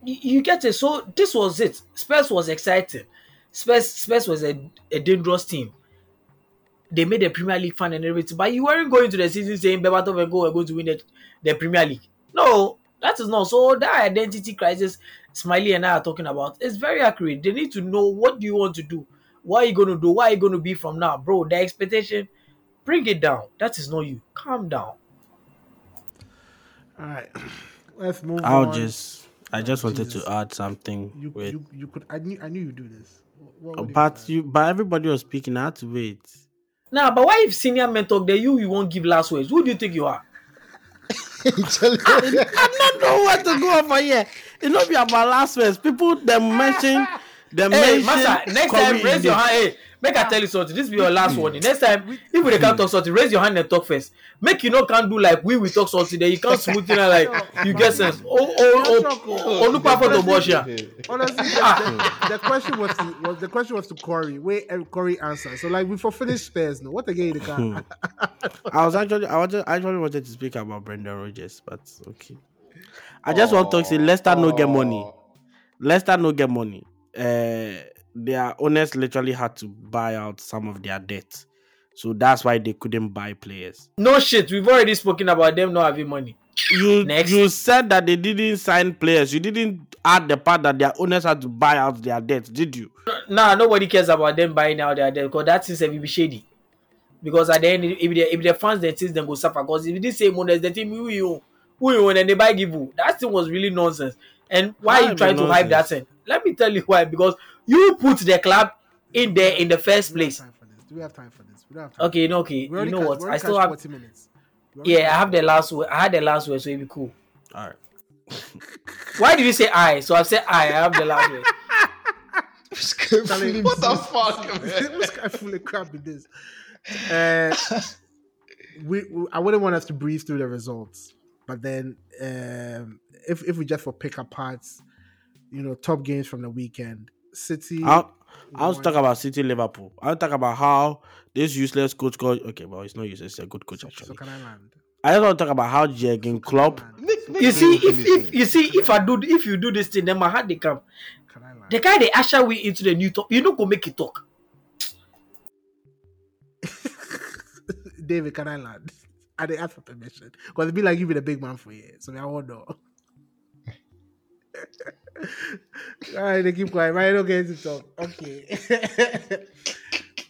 you, you get it. So this was it. Spurs was exciting. Spurs Spurs was a, a dangerous team. They made the Premier League fun and everything, but you weren't going to the season saying Berbatov and Go are going to win the, the Premier League. No, that is not. So that identity crisis Smiley and I are talking about is very accurate. They need to know what do you want to do, what are you going to do, what are you going to be from now, bro. The expectation, bring it down. That is not you. Calm down. All right, let's move I'll on. just I just wanted Jesus. to add something you, with you you could. I knew I knew you do this. What- what but you you but everybody was speaking. I had to wait. Now, but why if senior men talk, then you you won't give last words? Who do you think you are? Tell- I don't know what to go over here. It not be about last words. People them mention them Hey, mention master, next time raise in your hand. Hey, make I tell you something. This be your last warning. Next time, if we can't talk something, raise your hand and talk first. Make you not can't do like we will talk something. Then you can't smooth it out like you get sense. Oh oh oh oh look out for the bush. Honestly, the, the, the question was to, was the question was to Corey. Where uh, Corey answered. So like we for finished Spurs no. What again the car? I was actually I wanted I actually wanted to speak about Brendan Rodgers, but okay. I just want to say Leicester no get money. Leicester no get money. Uh, their owners literally had to buy out some of their debt, so that's why they couldn't buy players. No shit. We've already spoken about them not having money. You Next. you said that they didn't sign players. You didn't add the part that their owners had to buy out their debt, did you? Nah, nobody cares about them buying out their debt because that is a be shady. Because at the end, if the if the fans then things then go suffer. Because if this same owners, the team who you who you own and they buy give you, that thing was really nonsense. And why Why you trying to hype that thing? Let me tell you why. Because you put the club in there in the first Do we have place. time for this? Do we have time for this? We don't have time. Okay, no, okay. You know catch- what? I still have. 40 minutes. Yeah, I have the last word. I had the last word, so it'd be cool. All right. Why did you say I? So I said I. I have the last word. Carefully What the missed. fuck, man? Who's guy full of crap in this? Uh, we, we- I wouldn't want us to breeze through the results, but then um, if if we just for pick up apart, you know, top games from the weekend, City. I'll I'll won- talk about City Liverpool. I'll talk about how this useless coach called okay, well it's not useless, it's a good coach So, actually. so can I land? I just want to talk about how Jurgen Klopp Nick- Nick You see, if, if you see, if I do, if you do this thing, then my heart they come. Can I? The guy they usher we into the new top. You don't go make it talk. David, can I land? I didn't ask for permission because it'd be like you be the big man for you, so I won't know. All right, they keep quiet. Right, okay to talk. Okay.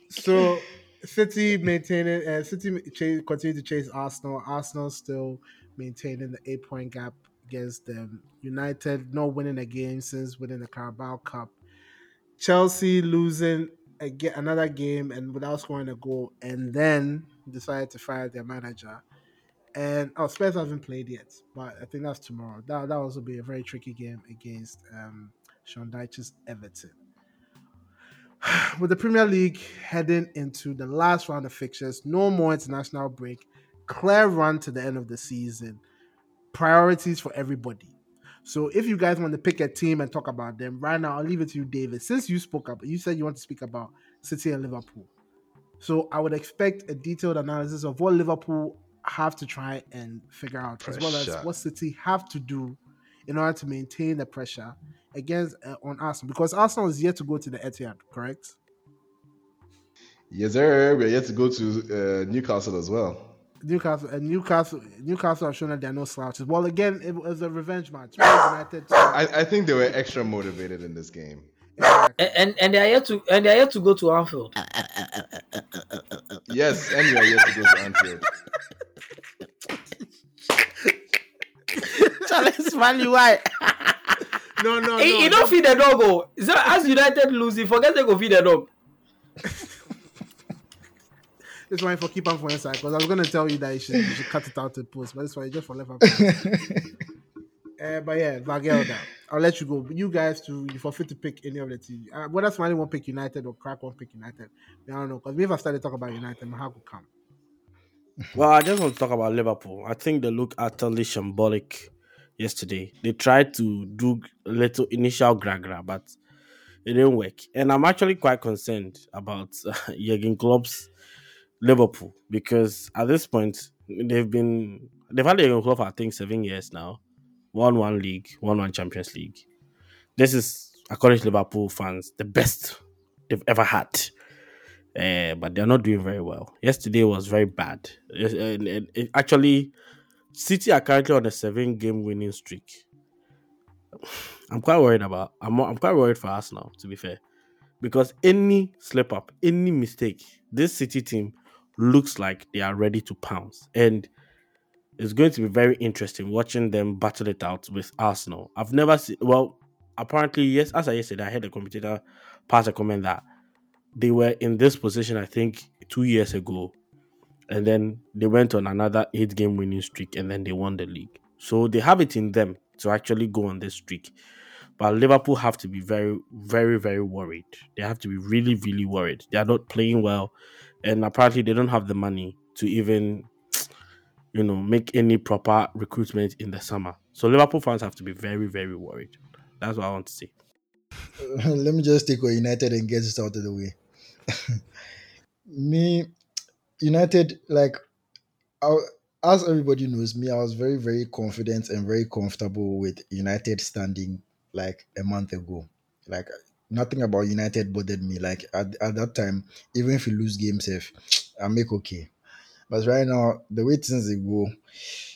so, City maintaining, uh, City chase, continue to chase Arsenal. Arsenal still maintaining the eight point gap against them. United not winning a game since winning the Carabao Cup. Chelsea losing again another game and without scoring a goal, and then decided to fire their manager. And oh, Spurs haven't played yet, but I think that's tomorrow. That that also be a very tricky game against um, Sean Dyche's Everton. With the Premier League heading into the last round of fixtures, no more international break, clear run to the end of the season, priorities for everybody. So if you guys want to pick a team and talk about them right now, I'll leave it to you, David. Since you spoke up, you said you want to speak about City and Liverpool. So I would expect a detailed analysis of what Liverpool have to try and figure out, as well as what City have to do in order to maintain the pressure against uh, on Arsenal, because Arsenal is yet to go to the Etihad, correct? Yes, sir. We're yet to go to uh, Newcastle as well. Newcastle and Newcastle Newcastle have shown that they're no slouches. Well, again, it was a revenge match. Man United. I, I think they were extra motivated in this game. And, and and they are yet to and they are yet to go to Anfield. Yes, and you are yet to go to Anfield. Charles Valley, why? no, no, no. He, he don't feed the dog. Oh. So as United lose, he forget they go feed the dog. This one for keep on for inside because I was gonna tell you that you should, you should cut it out to post, but this one just for left. uh, but yeah, Vagelda, I'll let you go. You guys to you forfeit to pick any of the team. Uh, whether Smiley won't pick United or Crack won't pick United, I don't know because we never started talking about United. how could come. Well, I just want to talk about Liverpool. I think they look utterly shambolic yesterday. They tried to do a little initial gragra, but it didn't work. And I'm actually quite concerned about uh, Jurgen Klopp's Liverpool because at this point they've been they've had Jurgen Klopp for I think seven years now, won one league, won one Champions League. This is according to Liverpool fans the best they've ever had. Uh, but they're not doing very well. Yesterday was very bad. And- actually, City are currently on a seven-game winning streak. I'm quite worried about. I'm I'm quite worried for Arsenal, to be fair, because any slip up, any mistake, this City team looks like they are ready to pounce, and it's going to be very interesting watching them battle it out with Arsenal. I've never seen. Well, apparently, yes. As I said, I heard a commentator pass a comment that they were in this position, I think, two years ago, and then they went on another eight-game winning streak, and then they won the league. So they have it in them to actually go on this streak. But Liverpool have to be very, very, very worried. They have to be really, really worried. They are not playing well, and apparently they don't have the money to even, you know, make any proper recruitment in the summer. So Liverpool fans have to be very, very worried. That's what I want to say. Let me just take on United and get this out of the way. me, United, like, I, as everybody knows, me, I was very, very confident and very comfortable with United standing like a month ago. Like, nothing about United bothered me. Like, at, at that time, even if you lose games, if I make okay. But right now, the way things go,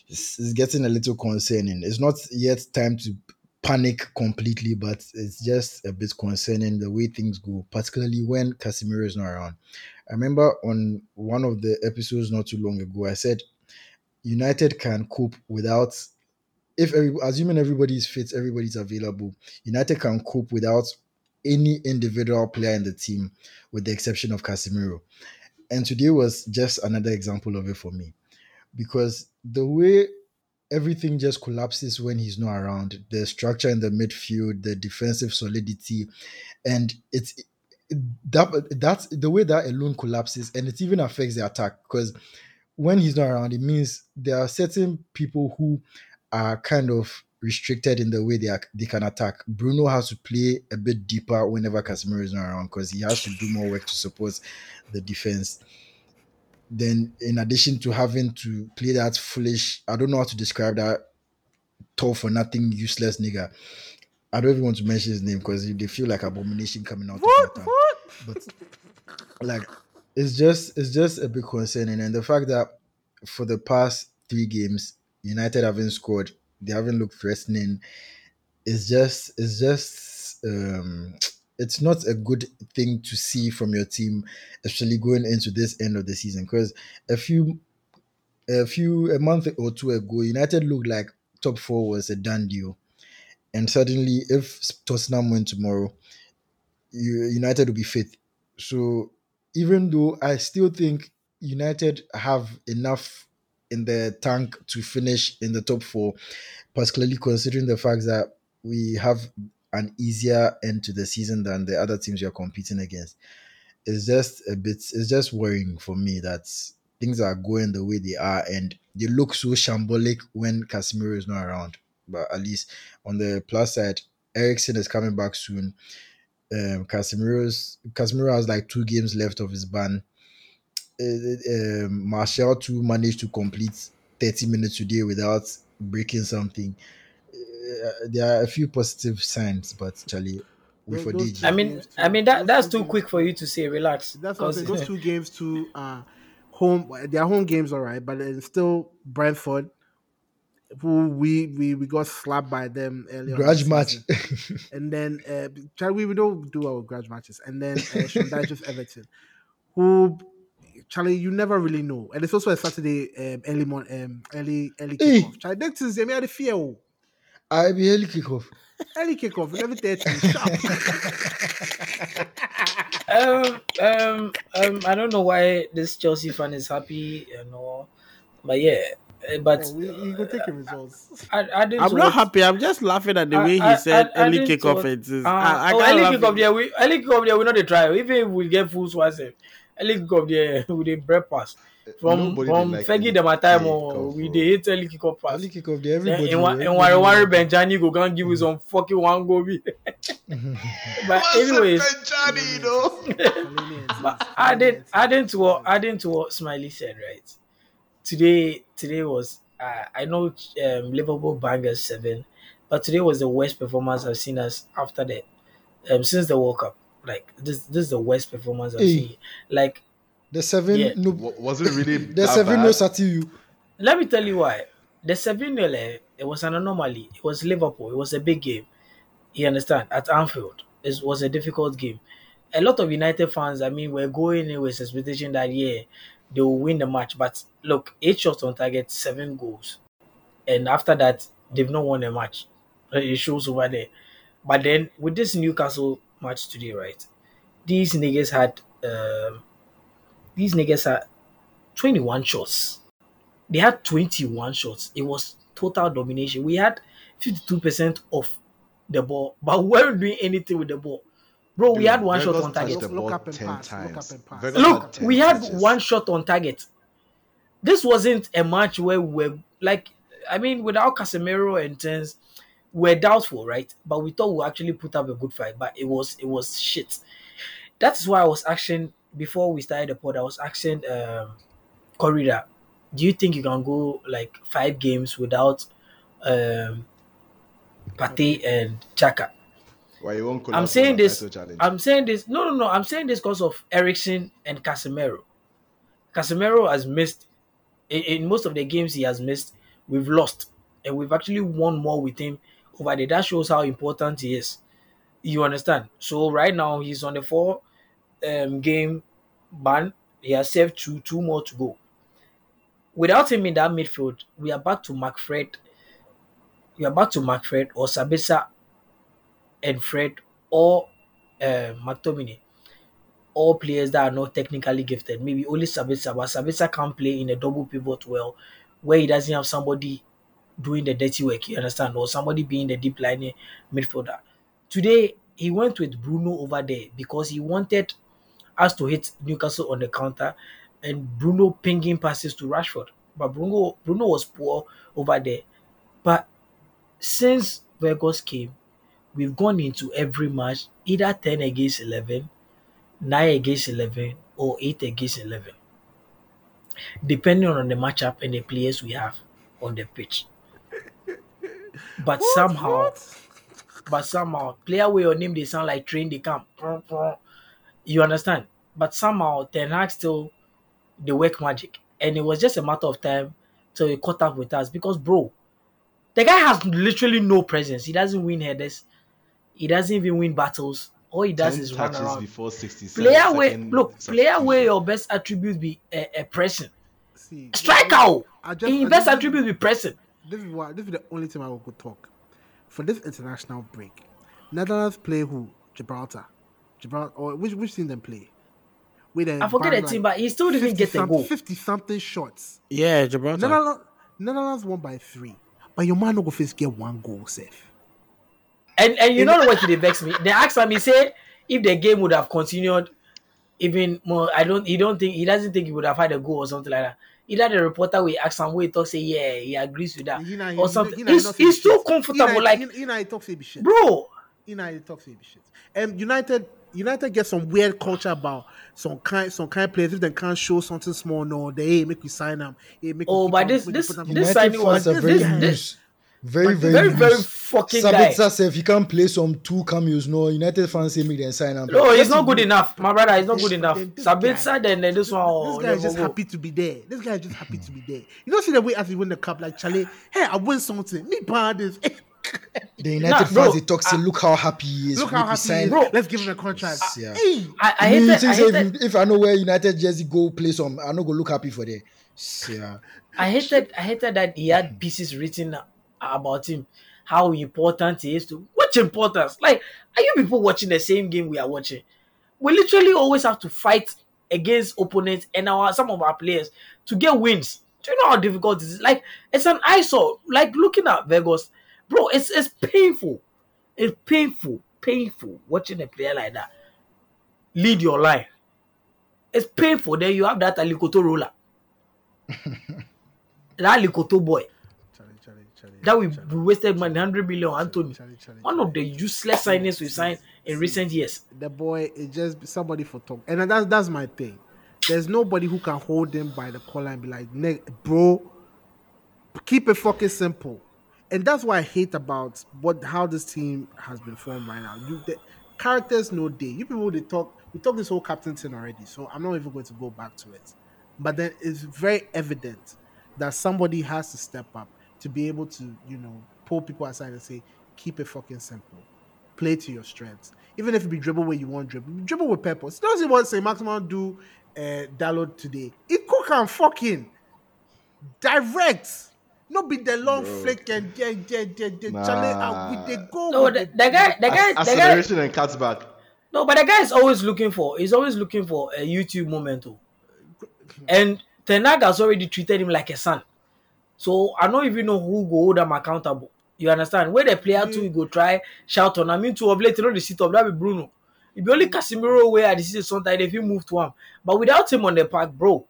it's, it's getting a little concerning. It's not yet time to panic completely, but it's just a bit concerning the way things go, particularly when Casemiro is not around. I remember on one of the episodes not too long ago, I said United can cope without if every, assuming everybody is fit, everybody's available, United can cope without any individual player in the team, with the exception of Casemiro. And today was just another example of it for me, because the way everything just collapses when he's not around, the structure in the midfield, the defensive solidity, and it's that that's the way that alone collapses, and it even affects the attack because when he's not around, it means there are certain people who are kind of restricted in the way they are, they can attack. Bruno has to play a bit deeper whenever Casemiro is not around because he has to do more work to support the defense. Then, in addition to having to play that foolish, I don't know how to describe that tall for nothing, useless nigga. I don't even want to mention his name because they feel like abomination coming out of that town. But like, it's just it's just a bit concerning, and the fact that for the past three games, United haven't scored, they haven't looked threatening. It's just it's just um it's not a good thing to see from your team, especially going into this end of the season. Because a few a few a month or two ago, United looked like top four was a done deal. And suddenly if Tottenham win tomorrow, United will be fifth. So even though I still think United have enough in the tank to finish in the top four, particularly considering the fact that we have an easier end to the season than the other teams you're competing against. It's just a bit it's just worrying for me that things are going the way they are and they look so shambolic when Casemiro is not around. But at least on the plus side, Eriksen is coming back soon. Um, Casemiro's Casemiro has like two games left of his ban. Uh, um, Martial too managed to complete 30 minutes today without breaking something. Uh, there are a few positive signs, but Charlie, we for those DG. I mean, I mean that that's too quick for you to say. Relax. That's what I'm saying. 'cause- Those two games too uh home their home games all right, but then still Brentford, who we we, we got slapped by them earlier. Grudge this match. and then uh, Charlie, we don't do our grudge matches, and then uh, Sean Dyche's Everton, who Charlie, you never really know, and it's also a Saturday um, early morning, um, early early Hey. kickoff. Charlie, next Tuesday, me had a fear. I be early kickoff. Early kickoff, eleven thirty. um, um, um, I don't know why this Chelsea fan is happy and all, but yeah, but Oh, we, we go take the results. I, I didn't. I'm not watch- happy. I'm just laughing at the I- way he I- said I- I early kickoff. It is. Uh, I, I oh, can't early laugh. kick up there. We early kick up there. We not the try. Even if we get full swats, eh, early kick up there with the breakfast from Nobody from dey like Fergie the time kick or off, we bro. dey hate early kick up pass. Early kickoff there. Everybody. in one in everybody- Warri Benjani go can give you some fucking one goal. be. but anyways, Johnny, though. but adding adding to what adding to what Smiley said, right? Today today was uh, I know um, Liverpool bangers seven, but today was the worst performance I've seen us after that um, since the World Cup. Like this this is the worst performance I've Hey. seen. Like The seven Yeah. no. Was it really The that seven bad? no sati you. let me tell you why. The 7 0, it was an anomaly. It was Liverpool. It was a big game. You understand? At Anfield. It was a difficult game. A lot of United fans, I mean, were going in with expectation that, yeah, they will win the match. But look, eight shots on target, seven goals. And after that, they've not won a match. It shows over there. But then with this Newcastle match today, right? These niggas had um, these niggas had 21 shots they had 21 shots. It was total domination. We had 52% of the ball, but we weren't doing anything with the ball. Bro, we Dude, had one shot on target. the Look up and pass, look up and pass. Look, we had touches. one shot on target. This wasn't a match where we're like, I mean, without Casemiro and Tens, we're doubtful, right? But we thought we actually put up a good fight, but it was it was shit. That's why I was asking before we started the pod. I was asking um, Corrida, do you think you can go like five games without um, Pate and Chaka? Why you won't I'm saying this. I'm saying this. No, no, no. I'm saying this because of Eriksen and Casemiro. Casemiro has missed in, in most of the games he has missed. We've lost, and we've actually won more with him over there. That shows how important he is. You understand? So right now he's on the four um, game ban. He has saved two, two more to go. Without him in that midfield, we are back to McFred. We are back to McFred or Sabitzer and Fred or uh, McTominay. All players that are not technically gifted. Maybe only Sabitzer, but Sabitzer can't play in a double pivot well, where he doesn't have somebody doing the dirty work. You understand, or somebody being the deep line midfielder. Today he went with Bruno over there because he wanted us to hit Newcastle on the counter, and Bruno pinging passes to Rashford. But Bruno Bruno was poor over there. But since Vegas came, we've gone into every match either 10 against 11, 9 against 11, or 8 against 11, depending on the matchup and the players we have on the pitch. But somehow, but somehow, player with your name they sound like train they come. You understand? But somehow, Ten Hag still they work magic, and it was just a matter of time till he caught up with us because, bro, the guy has literally no presence. He doesn't win headers. He doesn't even win battles. All he does 10 is run around. before 67 Player way, look, player substitution. where your best attribute be a, a pressing. See, Striker, oh! I just, in best just- attribute be pressing. This is why. This is the only time I will go talk for this international break. Netherlands play who? Gibraltar. Gibraltar. Or which which team them play? With I forget the team, but he still didn't get the goal. Fifty something shots. Yeah, Gibraltar. Netherlands, Netherlands won by three, but your man no go face get one goal safe. And and you know what they vex me? They asked me say if the game would have continued even more. I don't. He don't think he doesn't think he would have had a goal or something like that. Either the reporter will ask him, wait, talk say yeah, he agrees with that He he- or he- something. he he's he's be too comfortable. He like, he, he na- he talk say be shit. bro, United talk say be shit. Um, United United get some weird culture about some kind some kind of players if they can't show something small. No, they hey, make we sign them. Hey, make Oh, keep but am- this- this- put am- this United signing was- fans this- this- loose. Very, very, Very, very loose. fucking guy. Sabitzer said if he can play some two cameos, no United fans say me then sign him. No, he's not good enough. My brother, he's not good enough. then this Sabitzer, guy- then, then eh, this one. oh, This guy is just go. happy to be there. This guy is just happy to be there. You don't see the way as he win the cup, like Charlie. Hey, I win something. Me buy this. The United Nah, fans bro, they talk say look how happy he is. Look how happy he is. Bro. Let's give him a contract. Yeah. Hey, I, I hate that. I think hate if, that. you- if I know where United jersey go play some, I no go look happy for there. Yeah. I hated I hated that he had pieces written about him, how important he is to which importance. Like, are you people watching the same game we are watching? We literally always have to fight against opponents and our some of our players to get wins. Do you know how difficult it is? Like, it's an eyesore. Like looking at Vegas, bro, it's it's painful. It's painful, painful watching a player like that lead your life. It's painful. Then you have that Alikoto roller. that Likoto boy that we, we wasted money, 100 million, Antony. One of the useless signings we signed in recent years. the boy is just somebody for talk, and that's that's my thing. There's nobody who can hold him by the collar and be like, "Bro, keep it fucking simple." And that's what I hate about what how this team has been formed right now. You the characters no day. You people they talk we talked this whole captain thing already, so I'm not even going to go back to it. But then it's very evident that somebody has to step up to be able to, you know, pull people aside and say, keep it fucking simple. Play to your strengths. Even if it be dribble where you want dribble, dribble with purpose. Don't see what say maximum do uh download today. It cook and fucking direct. Not be the long Bro. flick and yeah, yeah, yeah, yeah. Nah. Chale, uh, with the goal. No, the, the guy, the guy, the guy, Acceleration and cuts back. no, but the guy is always looking for, he's always looking for a YouTube moment. oh. And Ten Hag has already treated him like a son. So I don't even know who go hold him accountable. You understand? Where the player mm. too go try shout on. I mean, to of late, you know, the sit up that be Bruno. If you only Casemiro where this is sometimes if you move to him, but without him on the park, bro,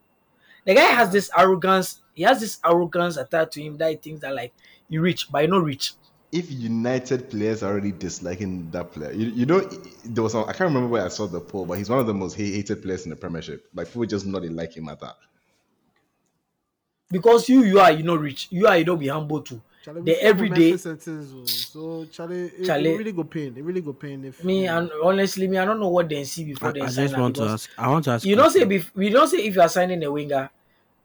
the guy has this arrogance. He has this arrogance attached to him that he thinks that like you reach, but you not reach. if United players are already disliking that player, you, you know, there was some, I can't remember where I saw the poll, but he's one of the most ha- hated players in the Premiership. Like people just not like him at that. Because you, you are, you know, rich. You are, you don't be humble too. Charlie, the we still have everyday- Memphis and oh. So Charlie, it, Charlie- it really go pain. It really go pain if Me and honestly, me, I don't know what they see before I, they I sign just want to ask. I want to ask. You don't say question. bef- we don't say if you are signing a winger,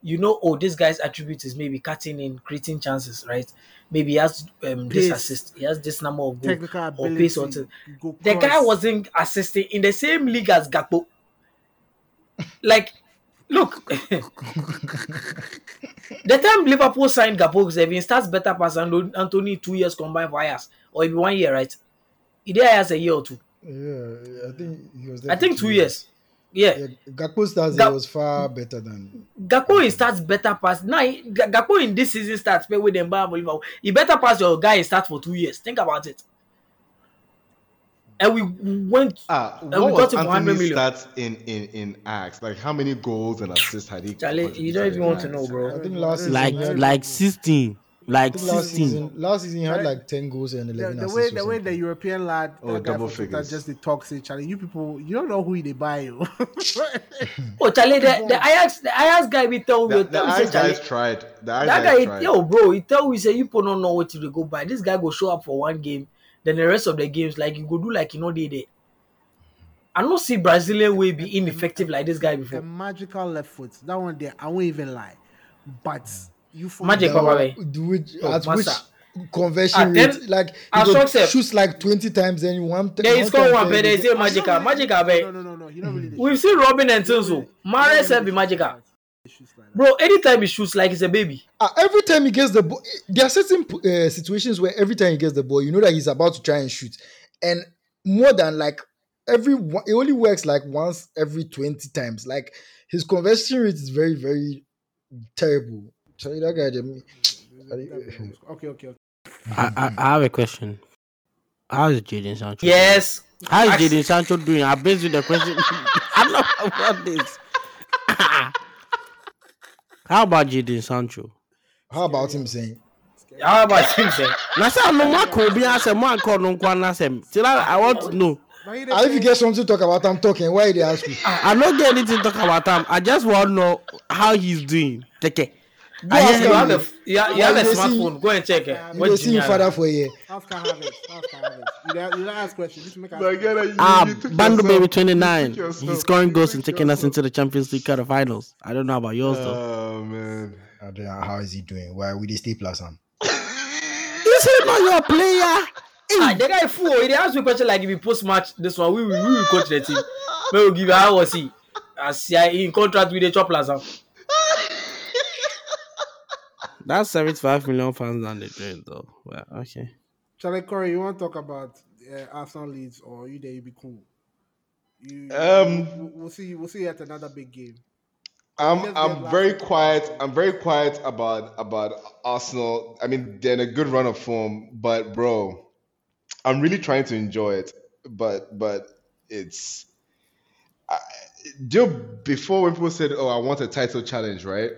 you know, oh, this guy's attribute is maybe cutting in, creating chances, right? Maybe he has um, this assist, he has this number of goals or pace or t- go The guy wasn't assisting in the same league as Gakpo. like, look, the time Liverpool signed Gakpo, Zevin starts better pass and Antony two years combined for Ayers, or maybe one year, right? He did Ayers a year or two. Yeah, I think he was there. I think two years. Yeah. Yeah, Gakpo stars Ga- there was far better than. Gakpo starts better pass. Now, he- Ga- Gakpo in this season starts play with Liverpool. He better pass your guy in start for two years. Think about it. And we went. Ah, we what got was him for 100 Antony's stats in in in Ajax? Like how many goals and assists had he? Charlie, you don't even in want to know, bro. I think last season like he had, like sixteen, like last sixteen. season last season he had Right. like ten goals and the, eleven the assists. way or the way the. European lad Oh, that guy double from Twitter figures. just the toxic Charlie. You people, you don't know who they buy you. Oh, Charlie, the, the Ajax, the Ajax guy we tell The, you, the tell Ajax you, say, Charlie, guys tried. The Ajax that guy, tried. yo, bro, he tell we say you people don't know what to go buy. This guy go show up for one game, then the rest of the games like you go do like you know they there. I don't see Brazilian way be ineffective like this guy the before. magical left foot. That one there, I won't even lie. But you for Magic, That Papa, do which, Oh, at Massa. which conversion Ah, then- rate? Like I he go shoots like twenty times, then one. Then he one score time one, ten, but they he say get- magical, magical, babe. No, no, no, no. You don't really. We've seen Robin and Tinsu. Mares have be magical. Bro, anytime he shoots like he's a baby. Ah, every time he gets the ball, there are certain uh, situations where every time he gets the ball, you know that he's about to try and shoot, and more than like every one, it only works like once every twenty times. Like his conversion rate is very, very terrible. Sorry, that guy. Them, Okay, okay, okay. I, I, I have a question. How is Jadon Sancho? Yes. How is Ask- Jadon Sancho doing? I based you the question. I know about this. How about Jaden Sancho? how about him saying? How about him, sir? Na say no one could be asem one call no one asem. Till I, I want to know. And if you get something to talk about, I'm talking. Why they ask you? I don't get anything to talk about him. I just want to know how he's doing. Take it. Go ask him. you have a you have, you have a you dey see- smartphone. Go and check. eh, You You what go see him Junior- father for a year. Oscar Harvest. Oscar Harvest. You don't, you don't ask questions. Just make us. My God, you, Ah, you took Bando Baby 29. He's scoring goals and taking us into the Champions League quarterfinals. I don't know about yours though. Oh man. I don't know how is he doing? Why we dey stay plus am? Is he not your player? Ah, the guy fool. He dey ask me question like if he post match this one, we will we will coach the team. We will give you how was he? As he in contract with the Chop Plaza. That's 75 million pounds down the drain though. Well, okay. Charlie Corey, you want to talk about uh, Arsenal leads or you there? You be cool. You, Um, we'll, we'll see. We'll see you at another big game. I'm I'm very week. quiet. I'm very quiet about about Arsenal. I mean, they're in a good run of form, but bro, I'm really trying to enjoy it. But but it's I, do you- before when people said, "Oh, I want a title challenge," right?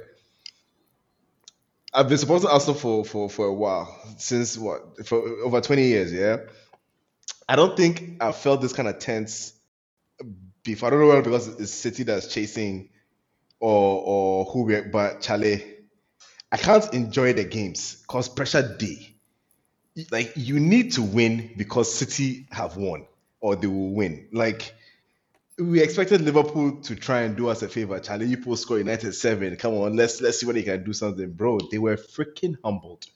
I've been supporting Arsenal for for for a while since what for over 20 years. Yeah, I don't think I felt this kind of tense before. I don't know whether because it's City that's chasing or or who we but Charlie, I can't enjoy the games because pressure day. Like you need to win because City have won or they will win. Like we expected Liverpool to try and do us a favor. Charlie, you post score United seven. Come on, let's let's see what they can do something, bro. They were freaking humbled.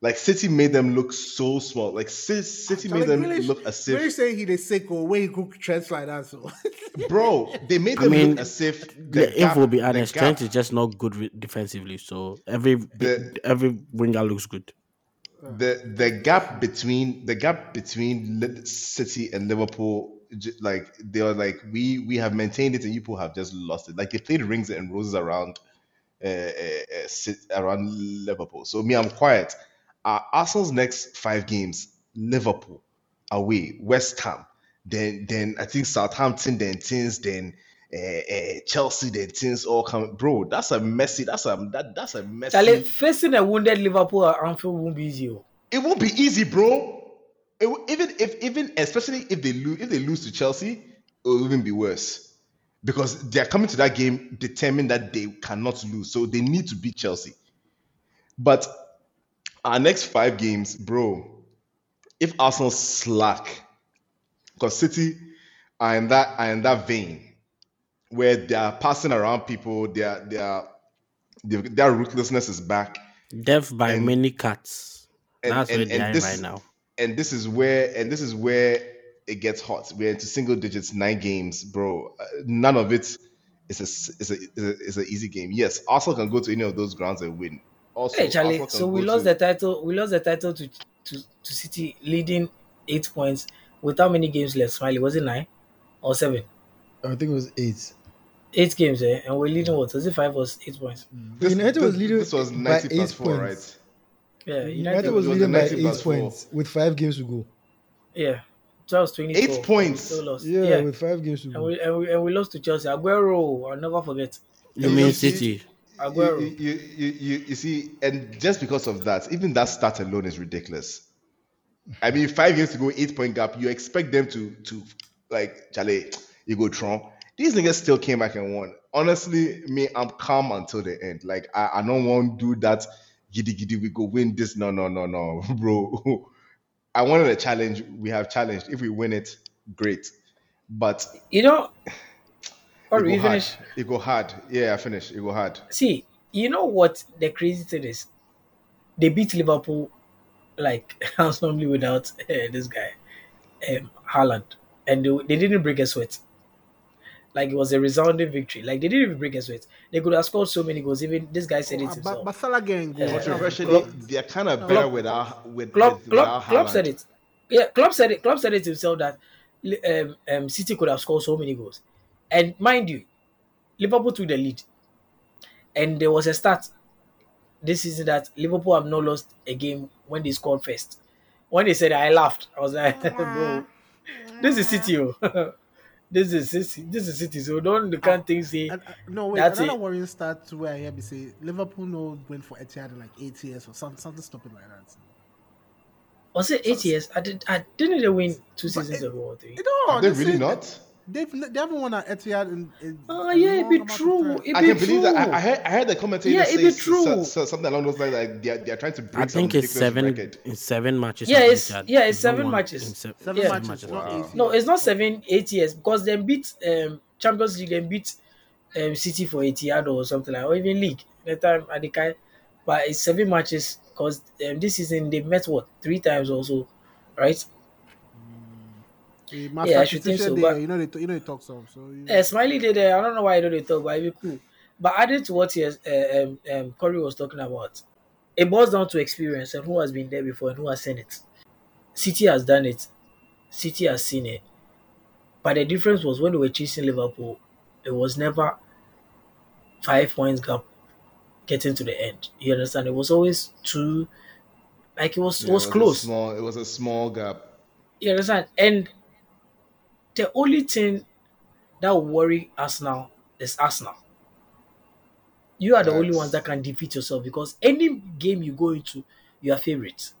Like City made them look so small. Like Ci- City made them Grealish- look as Grealish if, say he dey sick or where he cook trends like that. So bro. They made I them mean, look as if the The if gap- will be the honest, gap- Trent is just not good re- defensively. So every The- every winger looks good. the the gap between the gap between City and Liverpool, j- like they are like we we have maintained it and you people have just lost it. Like they played rings and roses around uh, uh, uh, around Liverpool. So me, I'm quiet. Uh, Arsenal's next five games: Liverpool away, West Ham, then then I think Southampton, then Tins, then. Uh, uh, Chelsea, then things all come, bro. That's a messy. That's a that that's a messy. Charlie, facing a wounded Liverpool at Anfield won't be easy. oh. It won't be easy, bro. It, even if even especially if they lose if they lose to Chelsea, it will even be worse because they are coming to that game determined that they cannot lose, so they need to beat Chelsea. But our next five games, bro, if Arsenal slack, because City are in that are in that vein where they are passing around people, their their their, their ruthlessness is back. Death by And- many cuts. and- That's where and- they and are this- right now. And this is where and this is where it gets hot. We're into single digits, nine games, bro. Uh, none of it is a is a is a, is a easy game. Yes, Arsenal can go to any of those grounds and win. Also, Hey Charlie, so we lost to- the title. We lost the title to to to City, leading eight points with how many games left? Smiley, was it nine or seven? I think it was eight. Eight games, eh? And we're leading what? Was it five or eight points? This, United was leading This was by ninety plus eight four, points. right? Yeah, United, United, was it was leading by 90 eight plus four. points with five games to go. yeah, twelve twenty. Eight points. Still lost. Yeah, Yeah, with five games to go. and we, and we and we lost to Chelsea. Aguero, I'll never forget. You You mean see- City? Aguero. You, you, you, you, you see, and just because of that, even that start alone is ridiculous. I mean, five games to go, eight point gap. You expect them to to like Charlie, you go Trump. These niggas still came back and won. Honestly, me, I'm calm until the end. Like I, I don't want to do that. Giddy giddy, we go win this. No, no, no, no, bro. I wanted a challenge. We have challenged. If we win it, great. But You know, or it we go hard. finish. It go hard. Yeah, I finish. It go hard. See, you know what the crazy thing is? They beat Liverpool like handsomely without uh, this guy, um, Haaland, and they, they didn't break a sweat. Like it was a resounding victory. Like they didn't even break a sweat. They could have scored so many goals. Even this guy said it but, himself. but Salah getting goal. Yeah. Controversially, Klopp- they're kind of Klopp- better without with Klopp, with, without Klopp, Klopp said it. Yeah, Klopp said it. Klopp said it himself that um, um, City could have scored so many goals. And mind you, Liverpool took the lead. And there was a start this season that Liverpool have not lost a game when they scored first. When they said that, I laughed. I was like, bro, this is City. this is City. This is City. So don't you can't think say And, uh, no, wait. That's another it. worrying start to where I hear me say Liverpool no went for Etihad in like eight years or something, something stupid like that. was it eight years? I did I didn't they win two seasons it- ago or three? You know, Are they they really say- not? They've they haven't won at Etihad in. in Oh a yeah, it long be amount of true. time. It I be can believe that. I. I heard, I heard the commentator Yeah, say be true. so- so- something along those lines. Like they're, they're trying to break I think it's seven. record. It's seven matches. Yeah, it's- Etihad. yeah, it's not seven matches. se- Seven Yeah. matches, not Wow. eight. No, it's not seven, eight years because they beat um, Champions League and beat um, City for Etihad or something like, or even league. That time at the kind, but it's seven matches because um, this season they met what three times also, right? The Yeah, I should think so, there, but- you know they you know they talk some. So you Uh, Smiley did. Uh, I don't know why I don't they talk, but it be cool. But added to what he has, uh, um, um, Corey was talking about, it boils down to experience and who has been there before and who has seen it. City has done it. City has seen it. But the difference was when they were chasing Liverpool, it was never five points gap getting to the end. You understand? It was always two. Like it was, it Yeah, was a close. small. It was a small gap. You understand? And the only thing that will worry Arsenal is Arsenal. You are the only ones that can defeat yourself because any game you go into, you are favorites.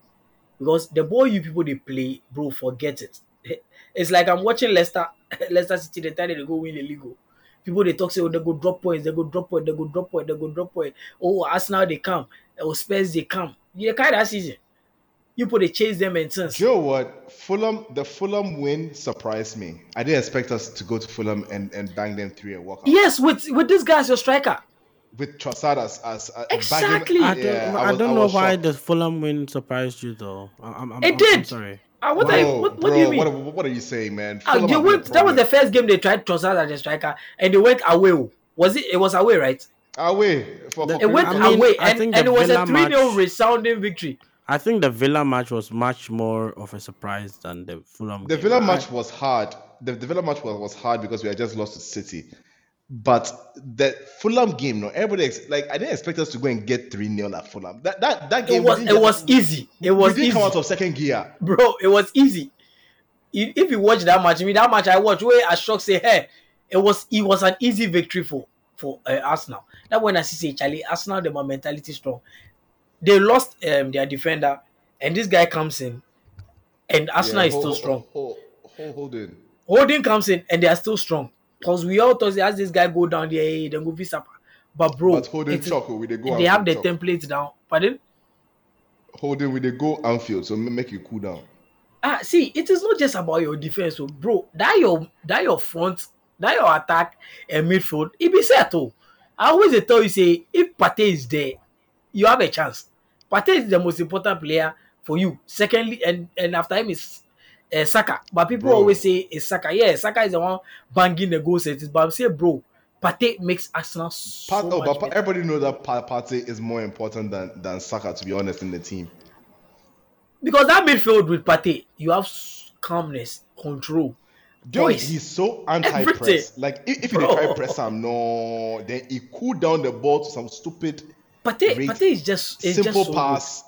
Because the ball you people they play, bro, forget it. It's like I'm watching Leicester, Leicester City the time they go win the league. oh. People they talk say, oh, they go drop points, they go drop point, they go drop point, they go drop point. Oh, Arsenal they come, oh Spurs they come. You kind of season. You put a chase them and since. Do you know what? Fulham, the Fulham win surprised me. I didn't expect us to go to Fulham and, and bang them three and walk out. Yes, with with this guy as your striker. With Trossard as, as, as Exactly. I Bagging, don't, yeah, I was- don't know was why shocked. the Fulham win surprised you though. I- I'm, I'm, It I'm, did. I'm sorry. Ah, what, are you, Bro, what, what bro, do you mean? What, what are you saying, man? Fulham they have been a went, that was the first game they tried Trossard as a striker, and they went away. Was it? It was away, right? away. For, The- for It went I mean, away, and, and it was a 3 0 resounding victory. I think the Villa match was much more of a surprise than the Fulham. The game. Villa I- match was hard. The, the Villa match was, was hard because we had just lost to City. But the Fulham game, no, everybody ex- like I didn't expect us to go and get three 0 at Fulham. That that that game we was didn't it get- was easy. It was we didn't easy, come out of second gear. bro. It was easy. If if you watch that match, I mean that match I watched, where I shocked say, hey, it was it was an easy victory for for uh, Arsenal. That when I see say Charlie Arsenal, the mentality strong. They lost um, their defender, and this guy comes in, and Arsenal Yeah, is hold- still strong. Hold, hold, hold. Holding comes in and they are still strong. Because we all thought as this guy go down there, hey, then go visa. But bro, But holding it is- chocolate with the go. they have the template down. Pardon? Holding with the go Anfield, so make you cool down. Ah, see, it is not just about your defense, oh, bro. That your that your front, that your attack and midfield, it be set oh. I always tell you say if Partey is there, you have a chance. Partey is the most important player for you. Secondly, and and after him is uh, Saka. But people Bro. always say it's Saka. Yeah, Saka is the one banging the goal set. But I'm saying, bro, Partey makes Arsenal so Pat, oh, much but better. everybody knows that Pa- Partey is more important than than Saka, to be honest, in the team. because that midfield with Partey, you have calmness, control. Dude, Boys. he's so anti-press. Everything. Like if, if you try press him, no, then he cool down the ball to some stupid Partey, Partey is just is simple just so good. pass,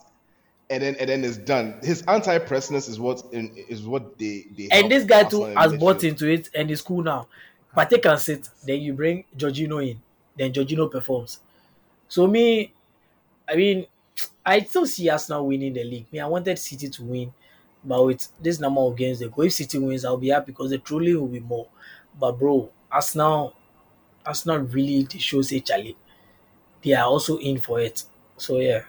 and then and then it's done. His anti-pressness is what is what they they. And this guy too has bought into it and is cool now. Partey can sit, then you bring Jorginho in, then Jorginho performs. So me, I mean, I still see Arsenal winning the league. Me, I wanted City to win, but with this number of games they go, if City wins, I'll be happy because the truly will be more. But bro, Arsenal, Arsenal really they show say Charlie, they are also in for it. So yeah.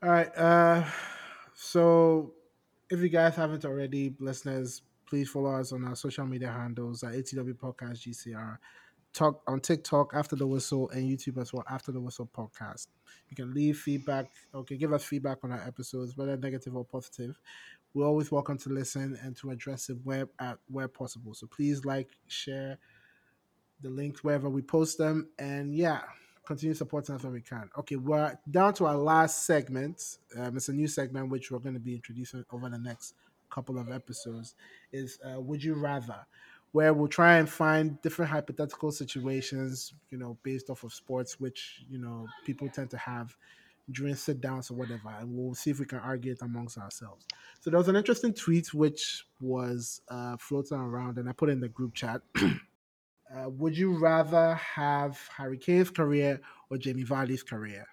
All right. Uh, so if you guys haven't already, listeners, please follow us on our social media handles at ATW Podcast GCR. Talk on TikTok after the whistle and YouTube as well after the whistle podcast. You can leave feedback. Okay, give us feedback on our episodes, whether negative or positive. We're always welcome to listen and to address it where at where possible. So please like, share the links wherever we post them, and yeah, continue supporting us where we can. Okay, we're down to our last segment. Um, it's a new segment which we're going to be introducing over the next couple of episodes. Is uh, Would You Rather, where we'll try and find different hypothetical situations, you know, based off of sports, which you know people tend to have during sit downs or whatever, and we'll see if we can argue it amongst ourselves. So there was an interesting tweet which was uh, floating around, and I put it in the group chat. Uh, would you rather have Harry Kane's career or Jamie Vardy's career?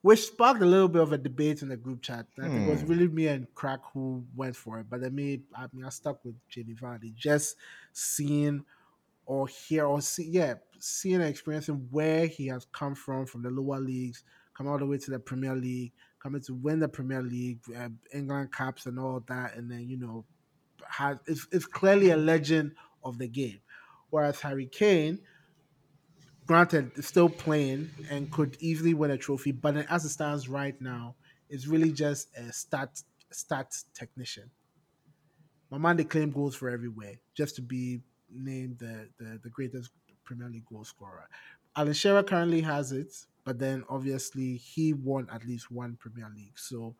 which sparked a little bit of a debate in the group chat. I think it was Hmm. really me and Crack who went for it, but then me, I mean, I stuck with Jamie Vardy. Just seeing or hear or see, yeah, seeing and experiencing where he has come from from the lower leagues, come all the way to the Premier League, coming to win the Premier League, uh, England caps and all that, and then you know, has it's, it's clearly a legend of the game. Whereas Harry Kane, granted, is still playing and could easily win a trophy, but as it stands right now, is really just a stat stat technician. My man they claim goals for everywhere just to be named the, the, the greatest Premier League goal scorer. Alan Shearer currently has it, but then obviously he won at least one Premier League. So,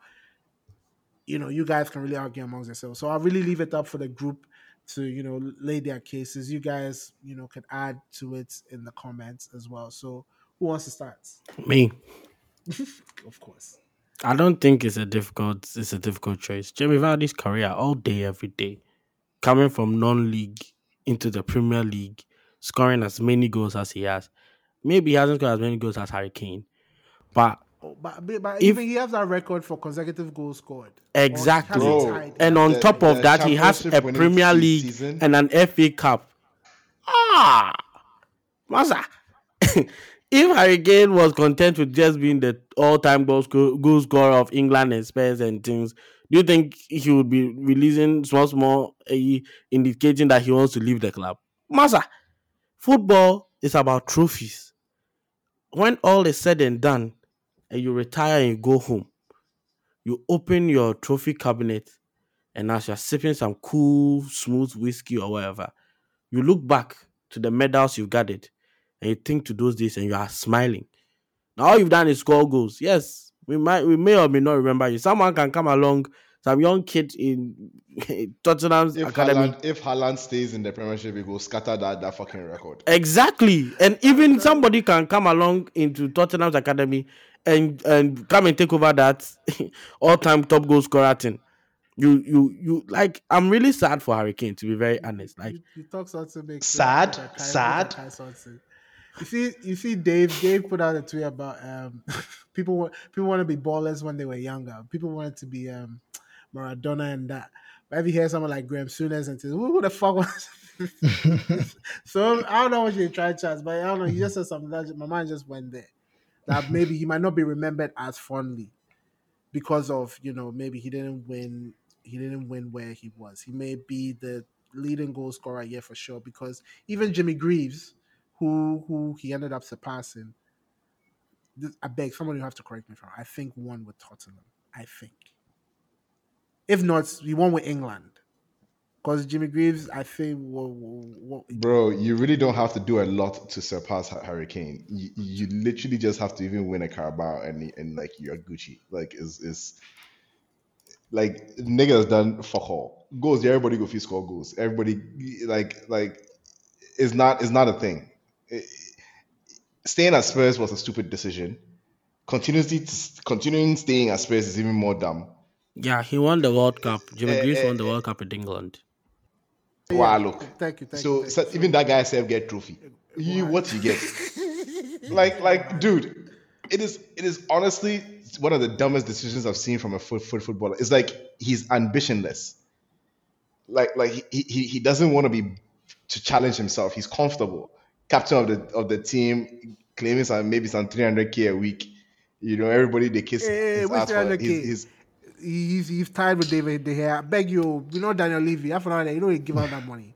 you know, you guys can really argue amongst yourselves. So I'll really leave it up for the group to, you know, lay their cases. You guys, you know, can add to it in the comments as well. So who wants to start? Me. Of course. I don't think it's a difficult it's a difficult choice. Jamie Vardy's career all day, every day, coming from non-league into the Premier League, scoring as many goals as he has. Maybe he hasn't scored as many goals as Harry Kane, but but but, but If- even he has a record for consecutive goals scored. Exactly. has it Bro, tied. and on The- top of that, he has a Premier League season. and an FA Cup. Ah, Masa. if Harry Kane was content with just being the all-time goal, sco- goal scorer of England and Spurs and things, do you think he would be releasing small, small, uh, indicating that he wants to leave the club? Masa, football is about trophies. When all is said and done, and you retire and you go home, you open your trophy cabinet and as you're sipping some cool, smooth whiskey or whatever, you look back to the medals you've gathered and you think to those days and you are smiling. Now all you've done is score goals. Yes, we might we may or may not remember you. Someone can come along, some young kid in Tottenham's If academy. Haaland, if Haaland stays in the Premiership, he will scatter that, that fucking record. Exactly. And even somebody can come along into Tottenham's academy and and come and take over that all-time top goal scorer thing. You you you like I'm really sad for Hurricane to be very honest. Like you, you talk something big. Sad? Kai- Sad? Kai Swanson. You see, you see, Dave. Dave put out a tweet about um, people. wa- People want to be ballers when they were younger. People wanted to be um, Maradona and that. But if you hear someone like Graham Souness and says, "Who, who the fuck was?" so I don't know what you try chance, but I don't know. You just said something that my mind just went there. That maybe he might not be remembered as fondly because of you know maybe he didn't win he didn't win where he was. He may be the leading goal scorer yeah for sure because even jimmy greaves who who he ended up surpassing this, i beg someone you have to correct me from i think won with tottenham. I think. If not he won with england because jimmy greaves i think wa- wa- wa- Bro, you really don't have to do a lot to surpass Ha- Harry Kane. You, you literally just have to even win a Carabao and and like you're Gucci. Like is is like niggas done fuck all goals. Everybody go feel score goals. Everybody like like it's not it's not a thing. It- staying at Spurs was a stupid decision. Continuously continuing staying at Spurs is even more dumb. yeah, he won the World Cup. Jimmy Eh, Greaves eh, won the World Cup with England. Wow, look. thank you thank so, you, so you. even that guy said get trophy. You what you get? like like dude, it is it is honestly one of the dumbest decisions I've seen from a foot, foot footballer. It's like he's ambitionless. Like like he he, he doesn't want to be to challenge himself. He's comfortable. Captain of the of the team, claiming some maybe some 300k a week. You know, everybody they kiss Hey, his ass for 300K? his, his he's he's tied with david de Gea. i beg you you know daniel levy half an hour you know he give out that money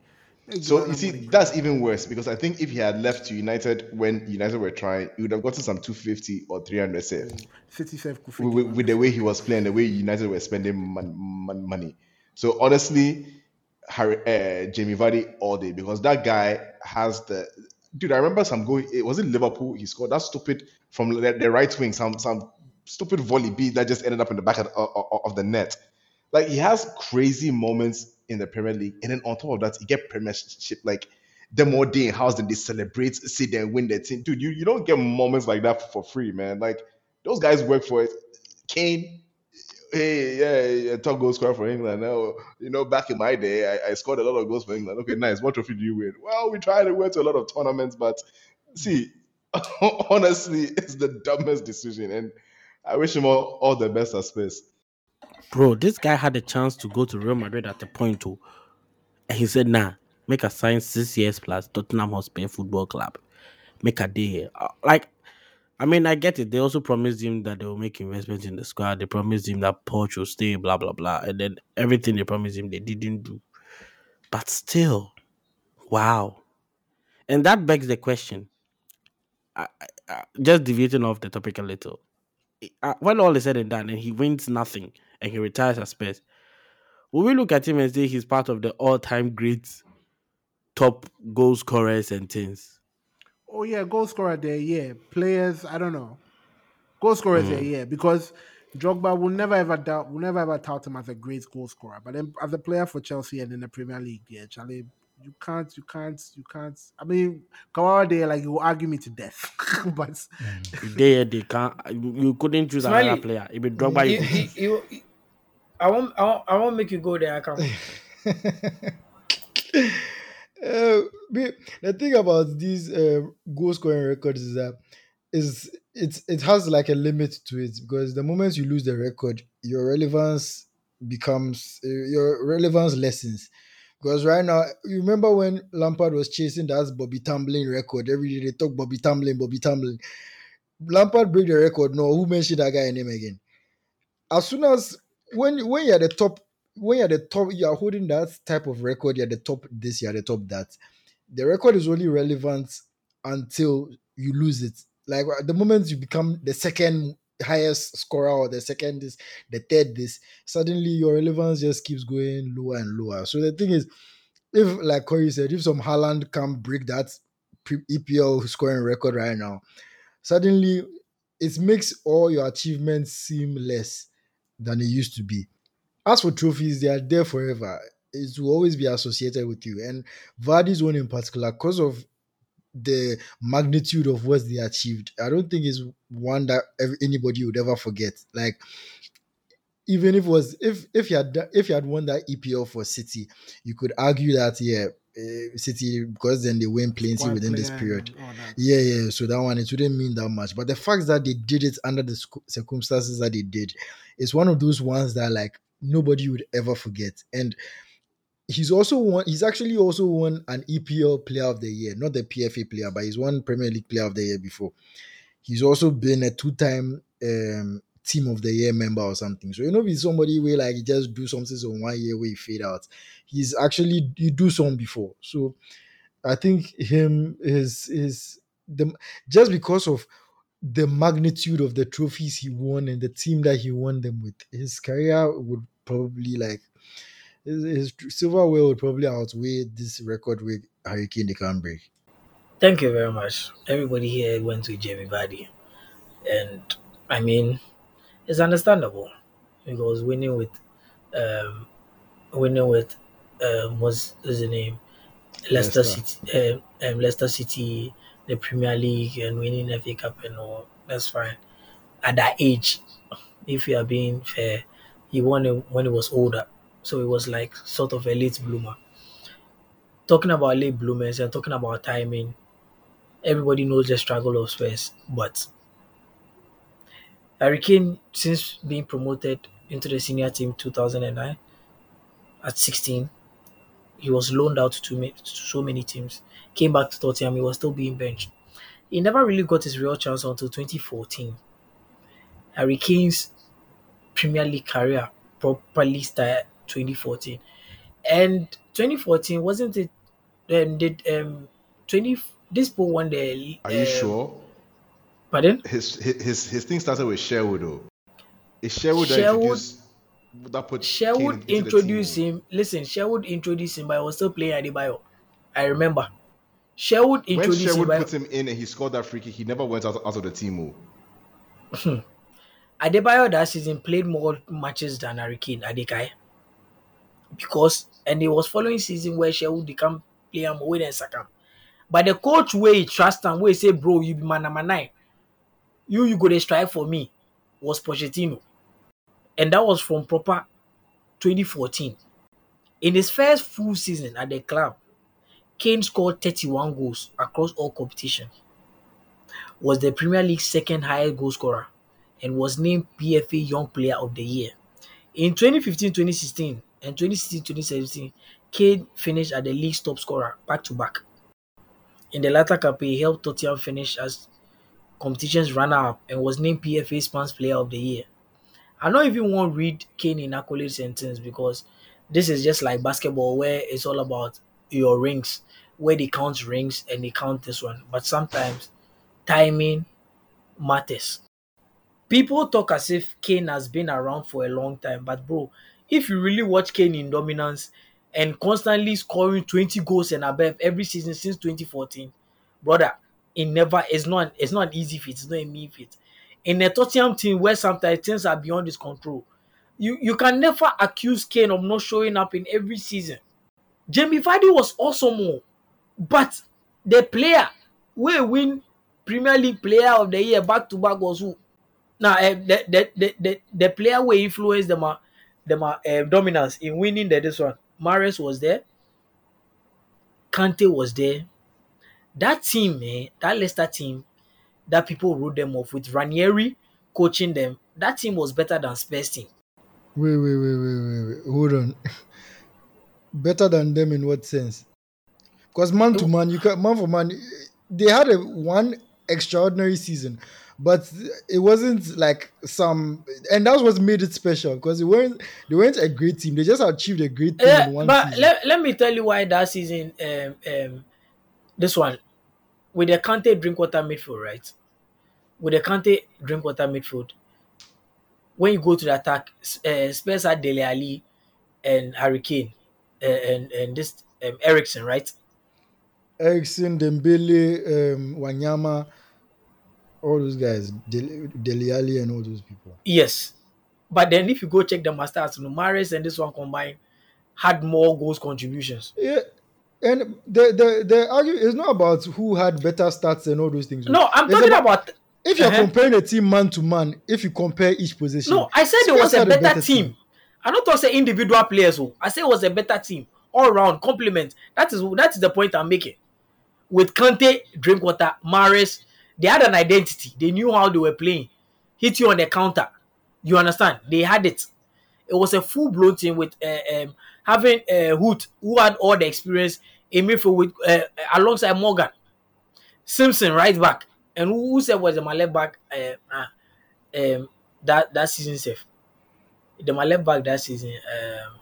So you see, money. that's even worse because I think if he had left to United when United were trying, he would have gotten some 250 or 300 save. City with, with- with the way he was playing, the way United were spending mon- mon- money. So honestly, Harry, uh, Jamie Vardy all day because that guy has the dude. I remember some goal. It was it Liverpool. He scored that stupid from the, the right wing. Some some stupid volley beat that just ended up in the back of, of, of the net. Like he has crazy moments in the Premier League, and then on top of that, he get Premiership like. Them all day in house, then they celebrate, there and win their team. Dude, you, you don't get moments like that for free, man. Like those guys work for it. Kane, hey, yeah, yeah, top goal scorer for England. Now, you know, back in my day, I, I scored a lot of goals for England. Okay, nice. What trophy do you win? Well, we tried to win to a lot of tournaments, but see, honestly, it's the dumbest decision. And I wish him all, all the best at Spurs. Bro, this guy had a chance to go to Real Madrid at the point too. And he said, nah, make a sign six years plus Tottenham Hotspur Football Club. Make a day here. Uh, Like, I mean, I get it. They also promised him that they will make investments in the squad. They promised him that Poch will stay, blah, blah, blah. And then everything they promised him, they didn't do. But still, wow. And that begs the question. I, I, I- just deviating off the topic a little. Uh, when all is said and done and he wins nothing and he retires as Spurs, will we look at him and say he's part of the all-time great top goal scorers and things? Oh yeah, goal scorer there, yeah. Players, I don't know. Goal scorers there, yeah, because Drogba will never ever doubt will never ever tout him as a great goal scorer. But then as a player for Chelsea and in the Premier League, yeah, Charlie, you can't, you can't, you can't. I mean, Kawara there, like you will argue me to death. but they they can't you couldn't choose Smiley, another player. If it Drogba, You- you, you- you- I won't, I won't, I won't make you go there. I can't. Uh, the thing about these uh, goal scoring records is that is it's it has like a limit to it because the moment you lose the record, your relevance becomes uh, your relevance lessens. Because right now, you remember when Lampard was chasing that Bobby Tambling record every day they talk Bobby Tambling, Bobby Tambling. Lampard break the record. No, who mentioned that guy name again? As soon as when when you're the top when you're the top, you are holding that type of record, you're the top this, you're the top that. The record is only relevant until you lose it. Like the moment you become the second highest scorer or the second this, the third this, suddenly your relevance just keeps going lower and lower. So the thing is, if like Corey said, if some Haaland can break that EPL scoring record right now, suddenly it makes all your achievements seem less than it used to be as for trophies, they are there forever. It will always be associated with you. And Vardy's one in particular, because of the magnitude of what they achieved, I don't think is one that anybody would ever forget. Like, even if it was if if you had if you had won that EPL for City, you could argue that yeah, uh, City because then they win plenty within this period. that. Yeah, yeah. So that one, it wouldn't mean that much. But the fact that they did it under the circumstances that they did, is one of those ones that like nobody would ever forget. And he's also won. He's actually also won an EPL Player of the Year, not the PFA player, but he's won Premier League Player of the Year before. He's also been a two-time um, Team of the Year member or something. So you know, he's somebody where like he just do something so one year where he fade out. He's actually he do some before. So I think him is is the just because of the magnitude of the trophies he won and the team that he won them with, his career would probably like his, his silverware would probably outweigh this record with Hurricane break. Thank you very much. Everybody here went to Jamie Vardy, and I mean, it's understandable because winning with, um, winning with, um, what's what's the name, Leicester, Leicester. City, um, um, Leicester City, the Premier League, and winning FA Cup and all. That's fine. At that age, if you are being fair, he won it when he was older, so it was like sort of a late bloomer. Talking about late bloomers and talking about timing, everybody knows the struggle of Spurs, but Harry Kane, since being promoted into the senior team 2009 at 16, he was loaned out to, ma- to so many teams. Came back to Tottenham, he was still being benched. He never really got his real chance until 2014. Harry Kane's Premier League career properly started 2014, and 2014 wasn't it? Um, did um 20 this pool won the? Are you um, sure? Pardon? His his his, his thing started with Sherwood though. Is Sherwood, Sherwood- that put Sherwood introduced him. Listen, Sherwood introduced him, but I was still playing Adebayor. I remember. Sherwood When introduced Sherwood him. Put him in and he scored that free kick, he never went out, out of the team. Oh. Adebayor that season played more matches than Harry Kane, Adekai. Because and it was following season where Sherwood become player more than Saka. But the coach he trust him, where he say, bro, you be my number nine. You you go to strike for me was Pochettino. And that was from proper 2014. In his first full season at the club, Kane scored 31 goals across all competition. Was the Premier League's second highest goal scorer and was named PFA Young Player of the Year. In 2015-2016 and 2016-2017, Kane finished as the league's top scorer back to back. In the latter campaign, he helped Tottenham finish as competition's runner-up and was named PFA Spans Player of the Year. I don't even want to read Kane in accolade sentence because this is just like basketball where it's all about your rings, where they count rings and they count this one. But sometimes timing matters. People talk as if Kane has been around for a long time, but bro, if you really watch Kane in dominance and constantly scoring 20 goals and above every season since 2014, brother, it never it's not it's not an easy feat, it's not a mean feat. In a Tottenham team where sometimes things are beyond his control, you, you can never accuse Kane of not showing up in every season. Jamie Vardy was also more, but the player will win Premier League Player of the Year back to back was who? Now, uh, the, the, the, the, the player will influence them, uh, them uh, dominance in winning the this one. Mahrez was there. Kante was there. That team, man, that Leicester team, that people wrote them off with Ranieri coaching them. That team was better than Spurs team. Wait, wait, wait, wait, wait, wait. Hold on. Better than them in what sense? Because man to man, you can man for man, they had a one extraordinary season, but it wasn't like some, and that was made it special. Because they weren't they weren't a great team. They just achieved a great thing in one but season. let, let me tell you why that season, um, um, this one, with the Kante Drinkwater midfield, right? With the Kante Drinkwater midfield, when you go to the attack, uh, Spurs had Dele Alli and Hurricane uh, and and this um, Eriksen, right? Eriksen, Dembele, um, Wanyama, all those guys, Dele Dele Alli and all those people. Yes. But then if you go check the master Arsenal, Mahrez and this one combined had more goals contributions. Yeah. And the the the argument is not about who had better stats and all those things. No, I'm It's talking about- about If you're Uh-huh. comparing a team man to man, if you compare each position, No, I said it was a had better, team. I don't talk say individual players. Oh, I said it was a better team all round compliment. That is that is the point I'm making. With Kante, Drinkwater, Mahrez, they had an identity. They knew how they were playing. Hit you on the counter. You understand? They had it. It was a full blown team with uh, um, having uh, Huth, who had all the experience in midfield with uh, alongside Morgan, Simpson right back, and who, who said was the my left back uh, uh, um, that that season safe. The my left back that season. Um,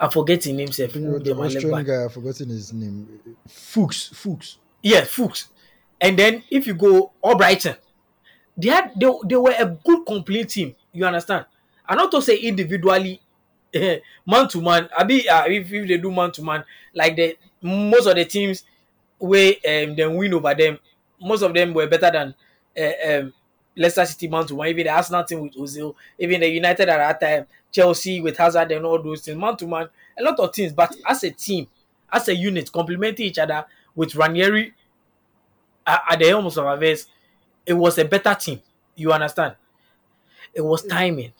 I'm forgetting himself. You know, the Australian guy, I've forgotten his name. Fuchs, Fuchs. Yeah, Fuchs. And then if you go all Albrighton, they had they, they were a good complete team. You understand? And not to say individually, man to man. I be uh, if, if they do man to man, like the most of the teams where um then win over them, most of them were better than uh, um Leicester City man to man. Even the Arsenal team with Ozil, even the United at that time, Chelsea with Hazard and all those things, man to man, a lot of teams. But as a team, as a unit, complementing each other with Ranieri at, at the helm of affairs, it was a better team. You understand? It was hmm. timing.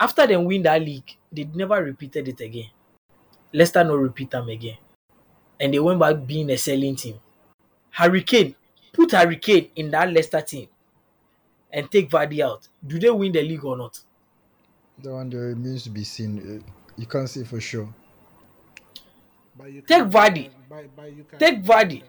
After they win that league, they never repeated it again. Leicester no repeat them again. And they went back being a selling team. Hurricane, put Hurricane in that Leicester team and take Vardy out. Do they win the league or not? That one there remains to be seen. You can't say for sure. But you Take can- Vardy. but- but you can- Take Vardy.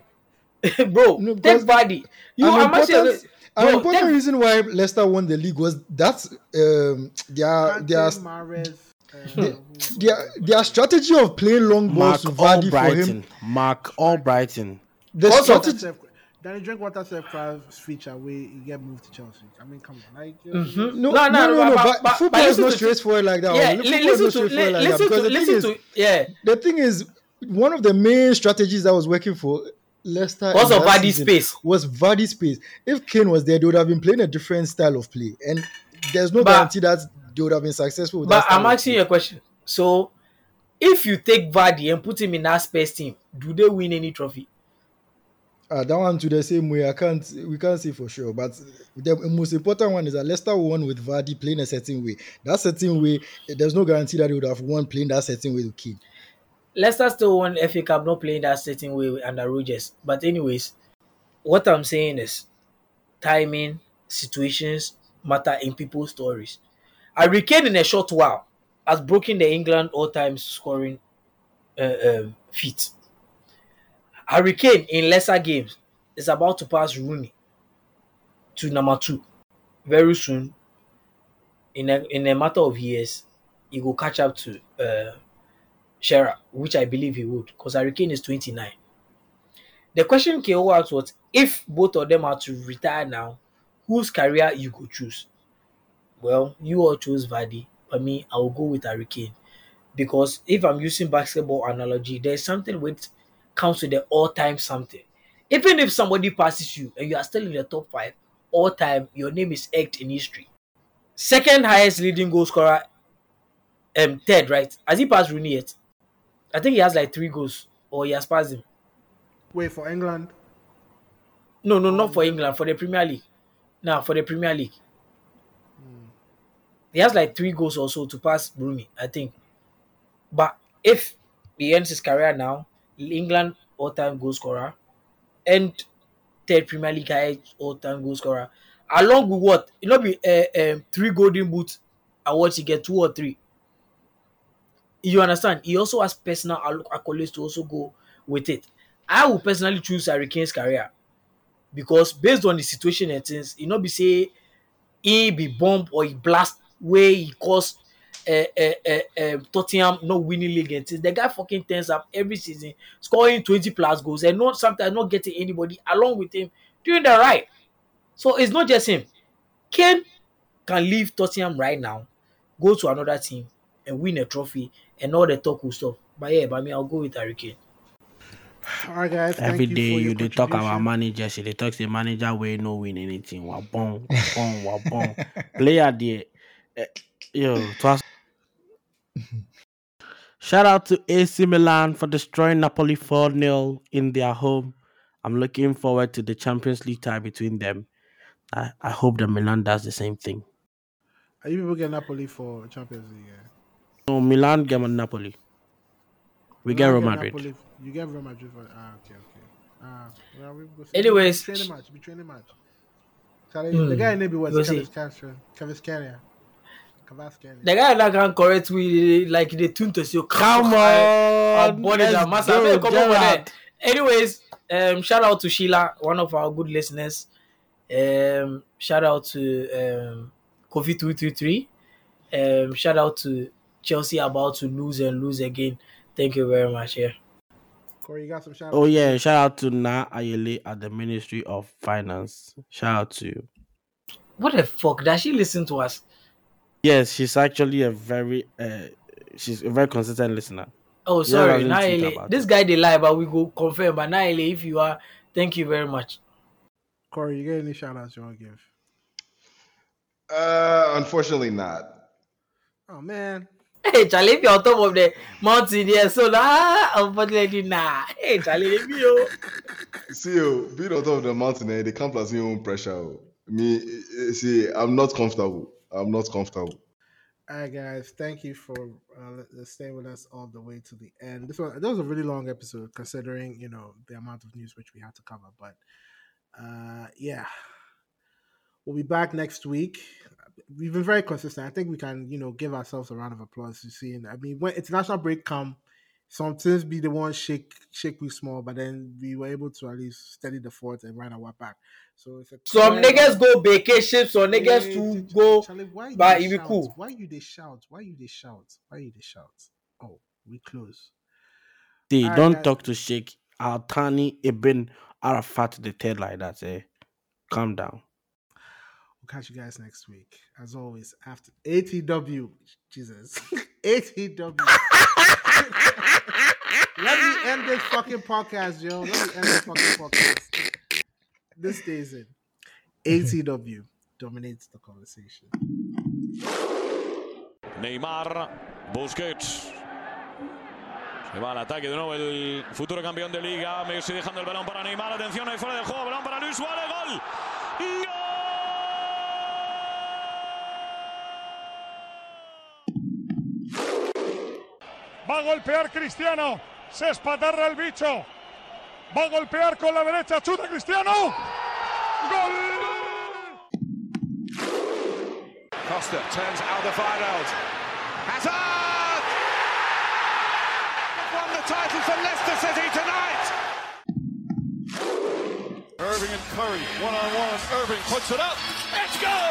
Bro, No, take because Vardy. You an I'm important, an Bro, important take- reason why Leicester won the league was that um, their Kante, their Mahrez, uh, who- their their strategy of playing long balls Mark to Vardy for Albrighton. him. Marc Albrighton. The Also- Water strategy. self- Danny Drinkwater self feature where you get moved to Chelsea. I mean, come on, like Mhm. No, No, no, no, no, no, but- but, but- football but is listen not straightforward like that. Yeah, Football li- is listen not to, straightforward li- like that listen because to, the thing listen is, to, yeah. the thing is, one of the main strategies that was working for Leicester Because in of Vardy's space. was Vardy's space. If Kane was there, they would have been playing a different style of play, and there's no But- guarantee that they would have been successful. With But I'm asking you a question. So, if you take Vardy and put him in that space team, do they win any trophy? Uh, that one to the same way. I can't. We can't say for sure. But the most important one is that Leicester won with Vardy playing a certain way. That certain way, there's no guarantee that they would have won playing that certain way with Kane. Leicester still won FA Cup, not playing that certain way under Rodgers. But anyways, what I'm saying is timing, situations, matter in people's stories. Harry Kane in a short while has broken the England all-time scoring uh, um, feat. Harry Kane in lesser games is about to pass Rooney to number two very soon. In a, in a matter of years, he will catch up to uh, Shearer, which I believe he would, because Harry Kane is 29. The question came asked was if both of them are to retire now, whose career you could choose? Well, you all chose Vardy, but me, I will go with Harry Kane. Because if I'm using basketball analogy, there's something which counts with the all-time something. Even if somebody passes you and you are still in the top five, all time, your name is egged in history. Second highest leading goal scorer, um, third, right? Has he passed Rooney yet? I think he has like three goals, or he has passed him. Wait for England. No, no, not for England, for the Premier League. Now for the Premier League. He has like three goals also to pass Rooney, I think. But if he ends his career now, England all-time goal scorer, and third Premier League highest all-time goal scorer, along with what? Know, be uh, um, three golden boot awards he get two or three. You understand? He also has personal acc- accolades to also go with it. I will personally choose Harry Kane's career because based on the situation and things, you know, be say he be bomb or he blast where he cause uh, uh, uh, uh, Tottenham not winning league and things. The guy fucking turns up every season, scoring 20 plus goals and not sometimes not getting anybody along with him doing the right. So it's not just him. Kane can leave Tottenham right now, go to another team and win a trophy and all the talk will stop. But yeah, but me, I'll go with Harry Kane. All right, guys. Thank Every you for your you they talk about contribution. managers, they talk to the manager way no win anything. Wa bon, wa bon, wa bon. Player there. Eh, Yo, it was- Shout out to AC Milan for destroying Napoli 4 0 in their home. I'm looking forward to the Champions League tie between them. I, I hope that Milan does the same thing. Are you people get Napoli for Champions League? Yeah? No, Milan get Napoli. We get Milan Real Madrid. Napoli- you get Real Madrid for ah okay okay. Ah, well, we go Anyways, training match, be training match. Charlie, Hmm, The guy maybe was we'll see. Kevin Kavascaria. Kavascaria. The guy that can correct me like the tune to say, Come I'll on! body that let's go, come over Anyways, um, shout out to Sheila, one of our good listeners. Um, shout out to um, Kofi two three three. Um, shout out to Chelsea about to lose and lose again. Thank you very much. Yeah. Corey, you got some shout Oh yeah, shout out to Na Ayele at the Ministry of Finance. Shout out to you. What the fuck? Does she listen to us? Yes, she's actually a very uh, she's a very consistent listener. Oh, sorry, I Naile. This it. guy they lie, but we go confirm. But Naile, if you are, thank you very much. Corey, you get any shout outs you want to give? Uh, unfortunately, not. Oh man. Hey, Charlie, if you're on top of the mountain here, so nah, unfortunately, nah. Hey, Charlie, let me yo. See, oh, being on top of the mountain, eh, they come plus your own pressure. oh. Me, eh, see, I'm not comfortable. I'm not comfortable. All right, guys. Thank you for uh, staying with us all the way to the end. This was that was a really long episode, considering you know the amount of news which we had to cover. But uh, yeah, we'll be back next week. We've been very consistent. I think we can you know give ourselves a round of applause to seeing. I mean, when international break come, some teams be the one shake shake we small, but then we were able to at least steady the fort and run our back. So it's a Some clear- niggas go vacation, some niggas Hey, to Ch- go. Charlie, why you but it be shout? cool. Why you they shout? Why you they shout? Why you they shout? Oh, we close. They Alright, don't guys. talk to Sheikh Al Thani Ibn Arafat the third like that. Eh? Calm down. We'll catch you guys next week. As always, after ATW, Jesus, ATW. Let me end this fucking podcast, yo. Let me end this fucking podcast. This stays in. ATW dominates the conversation. Neymar, Busquets. Se va al ataque de nuevo el futuro campeón de liga. Messi dejando el balón para Neymar. Atención ahí fuera del juego. Balón para Luis Suárez. Gol. Va a golpear Cristiano. Se espatarra el bicho. Va a golpear con la derecha. Chuta Cristiano. Gol. Costa turns Alderweireld. Hazard! Won the title for Leicester City tonight! Irving and Curry, one on one. Irving puts it up. It's good!